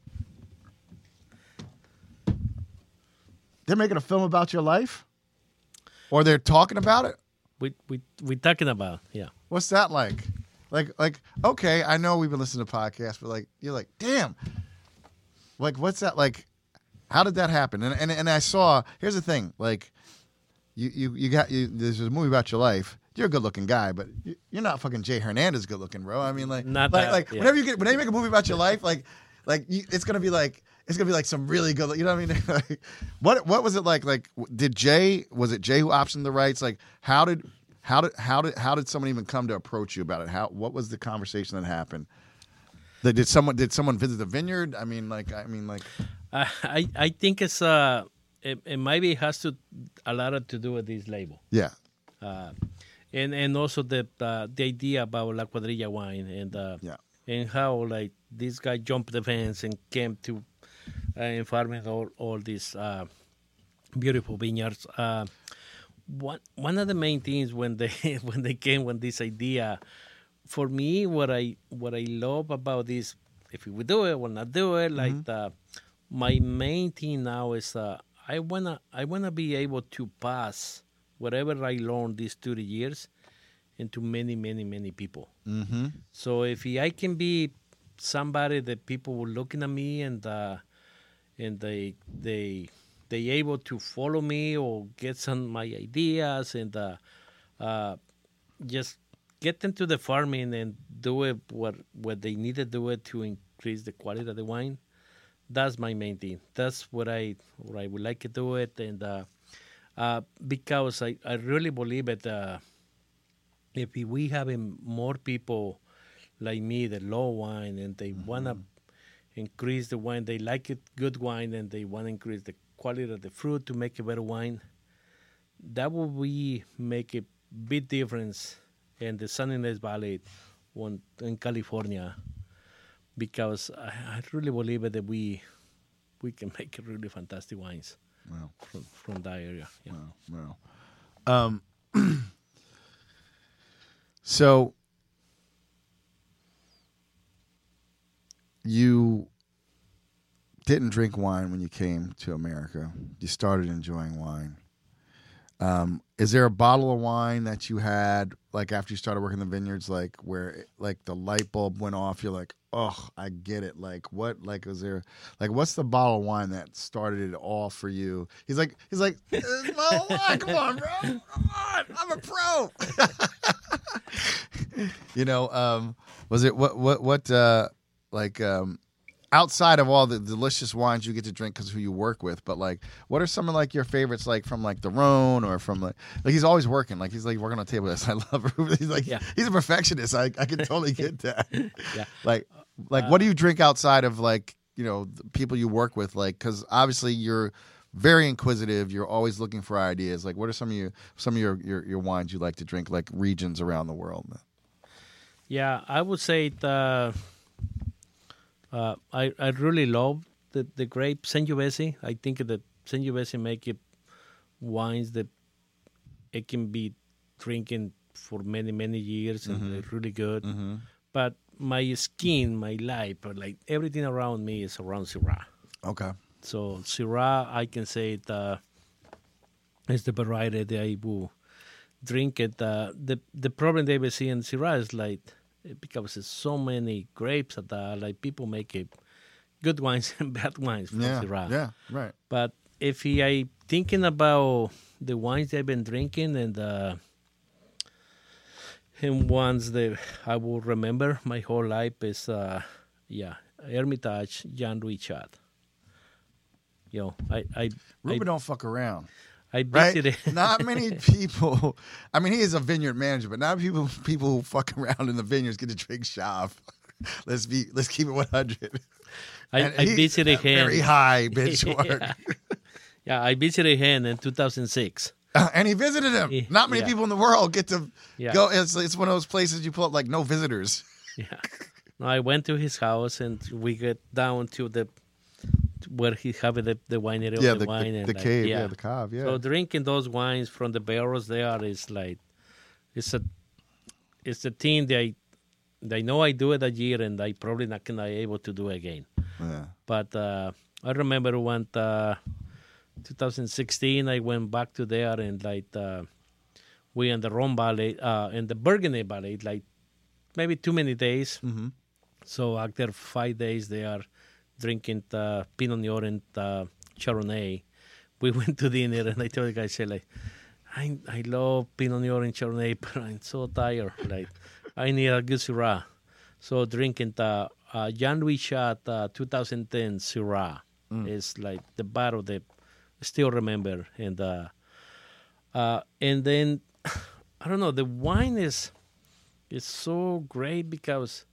they're making a film about your life, or they're talking about it. We we we talking about yeah. What's that like? Like, like, okay, I know we've been listening to podcasts, but like, you're like, damn. Like, what's that like? How did that happen? And and, and I saw. Here's the thing. Like, you you you got you. There's a movie about your life. You're a good looking guy, but you- you're not fucking Jay Hernandez good looking, bro. I mean, like, Not like, that, like yeah. whenever you get whenever you make a movie about your life, like, like you, it's gonna be like. It's gonna be like some really good, you know what I mean? Like, what what was it like? Like, did Jay was it Jay who optioned the rights? Like, how did how did how did how did someone even come to approach you about it? How what was the conversation that happened? Did someone did someone visit the vineyard? I mean, like I mean, like I I, I think it's uh it, it maybe has to a lot to do with this label. yeah, uh, and and also the uh, the idea about La Cuadrilla wine and uh, Yeah. and how like this guy jumped the fence and came to uh, and farming all all these uh, beautiful vineyards. Uh, one one of the main things when they when they came with this idea, for me, what I what I love about this, if we do it, we'll not do it. Like the, my main thing now is uh, I wanna I wanna be able to pass whatever I learned these thirty years into many many many people. mm-hmm. So if I can be somebody that people were looking at me and uh, and they they they able to follow me or get some my ideas and uh, uh, just get into the farming and do it what what they need to do it to increase the quality of the wine. That's my main thing. That's what I what I would like to do it and uh, uh, because I, I really believe that Uh, if we having more people like me that love wine and they want to increase the wine, they like it good wine and they want to increase the quality of the fruit to make a better wine. That will be make a big difference in the Santa Ynez Valley one, in California because I, I really believe that we we can make really fantastic wines Wow, from, from that area. Yeah. wow, wow. Um, so you didn't drink wine when you came to America. You started enjoying wine. Um, is there a bottle of wine that you had like after you started working the vineyards, like where like the light bulb went off? You're like, oh, I get it. Like what? Like is there like what's the bottle of wine that started it all for you? He's like, he's like, "This is bottle of wine. Come on, bro. Come on. I'm a pro. you know, um, was it what what what uh like um outside of all the delicious wines you get to drink because who you work with, but like, what are some of like your favorites, like from like the Rhone or from like, like he's always working, like he's like working on table. I love Ruben. He's like, Yeah. he's a perfectionist. I, I can totally get that. Yeah. Like, like what do you drink outside of like, you know, the people you work with? Like, because obviously you're very inquisitive. You're always looking for ideas. Like, what are some of your some of your your, your wines you like to drink? Like regions around the world. Yeah, I would say it, uh, I I really love the the grape Sangiovese. I think that Sangiovese make it wines that it can be drinking for many many years and they're really good. But my skin, my life, like everything around me is around Syrah. Okay. So Syrah, I can say it uh, is the variety that I will drink it. Uh, the the problem they will see in Syrah is like because there's so many grapes that uh, like people make it good wines and bad wines from Yeah. Syrah. Yeah. Right. But if I thinking about the wines I've been drinking and uh, and ones that I will remember my whole life is uh, yeah Hermitage Jean Louis. You know, I I Ruben don't fuck around. I, I Right? visited. not many people. I mean, he is a vineyard manager, but not people people who fuck around in the vineyards get to drink Chave. let's be let's keep it one hundred. I, I visited him. Very high benchmark. yeah. yeah, I visited him in 2006. Uh, and he visited him. Not many Yeah. people in the world get to Yeah. go. It's, it's one of those places you pull up like no visitors. Yeah. No, I went to his house and we get down to the where he have the, the winery of the, wine and the like, cave, yeah. The cave, yeah. So drinking those wines from the barrels there is like it's a it's a thing that I that I know I do it a year and I probably not gonna be able to do again. yeah. But uh, I remember when uh, 2016 I went back to there and like uh, we in the Rhone Valley uh, in the Burgundy Valley like maybe too many days. Mm-hmm. So after five days, they are drinking uh, Pinot Noir and uh, Chardonnay. We went to dinner, and I told the guy, say like, I I love Pinot Noir and Chardonnay, but I'm so tired. Like, I need a good Syrah. So drinking the uh, Jean Louis Chave uh, 2010 Syrah is like the bottle that I still remember, and uh, uh, and then I don't know, the wine is is so great because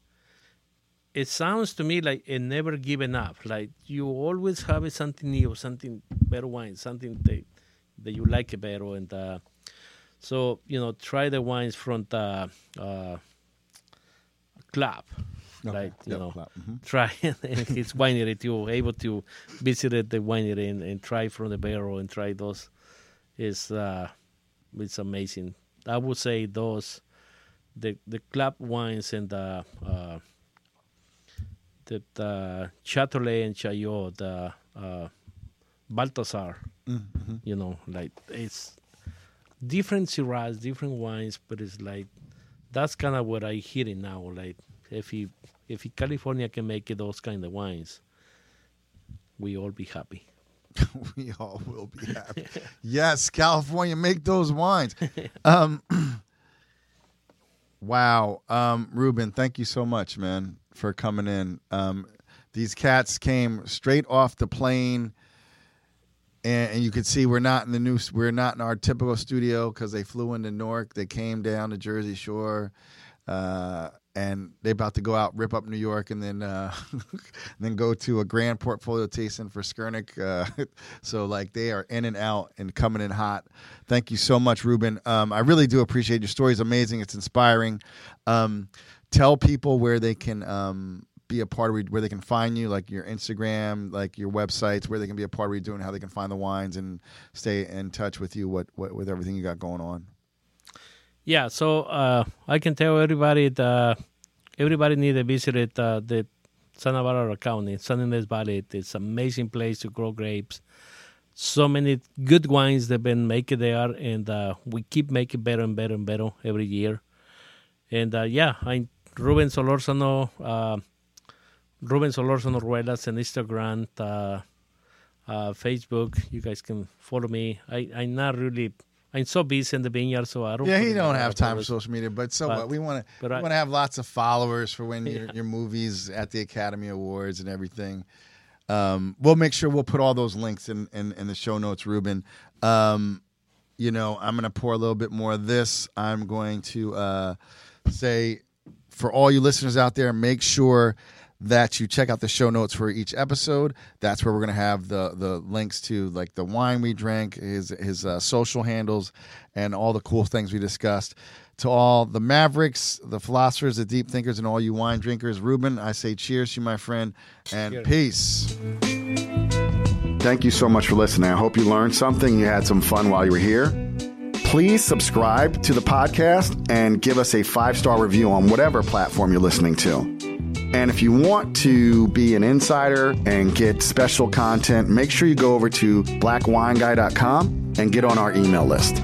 it sounds to me like it never given up. Like you always have something new, something better wine, something that that you like better, and uh, so you know try the wines from the uh, club. Like you know, try and his winery too. Able to visit the winery and, and try from the barrel and try those is uh, it's amazing. I would say those the the club wines and the uh, the, the Chatelet and Chaillot, the uh, Balthasar, you know, like it's different Syrahs, different wines, but it's like that's kind of what I hear it now. Like if he if he California can make it those kind of wines, we all be happy. we all will be happy. yes, California, make those wines. Um, wow, um, Ruben, thank you so much, man, for coming in. Um, these cats came straight off the plane, and, and you can see we're not in the new, we're not in our typical studio because they flew into Newark. They came down to Jersey Shore. Uh, and they're about to go out, rip up New York, and then uh, then go to a grand portfolio tasting for Skurnik. Uh, so like they are in and out and coming in hot. Thank you so much, Ruben. Um, I really do appreciate your story. It's amazing. It's inspiring. Um, tell people where they can um, be a part of where they can find you, like your Instagram, like your websites, where they can be a part of you're doing, how they can find the wines and stay in touch with you, what, what with everything you got going on. Yeah, so uh, I can tell everybody that everybody need to visit uh, the Santa Barbara County, Santa Ynez Valley. It's an amazing place to grow grapes. So many good wines they've been making there, and uh, we keep making better and better and better every year. And uh, yeah, I'm Ruben Solorzano, uh, Ruben Solorzano Ruelas on Instagram, uh, uh, Facebook. You guys can follow me. I, I'm not really I'm so busy in the vineyard, so I don't. Yeah, in don't have time for social media, but so But- what? We want to we want to have lots of followers for when your your movies at the Academy Awards and everything. Um, we'll make sure we'll put all those links in in, in the show notes, Ruben. Um, you know, I'm going to pour a little bit more of this. I'm going to uh, say for all you listeners out there, make sure that you check out the show notes for each episode. That's where we're gonna have the the links to like the wine we drank, his his uh, social handles, and all the cool things we discussed. to all the Mavericks, the philosophers, the deep thinkers, and all you wine drinkers. Ruben, I say cheers to you, my friend, and Cheers. peace. Thank you so much for listening. I hope you learned something. You had some fun while you were here. Please subscribe to the podcast and give us a five star review on whatever platform you're listening to. And if you want to be an insider and get special content, make sure you go over to blackwineguy.com and get on our email list.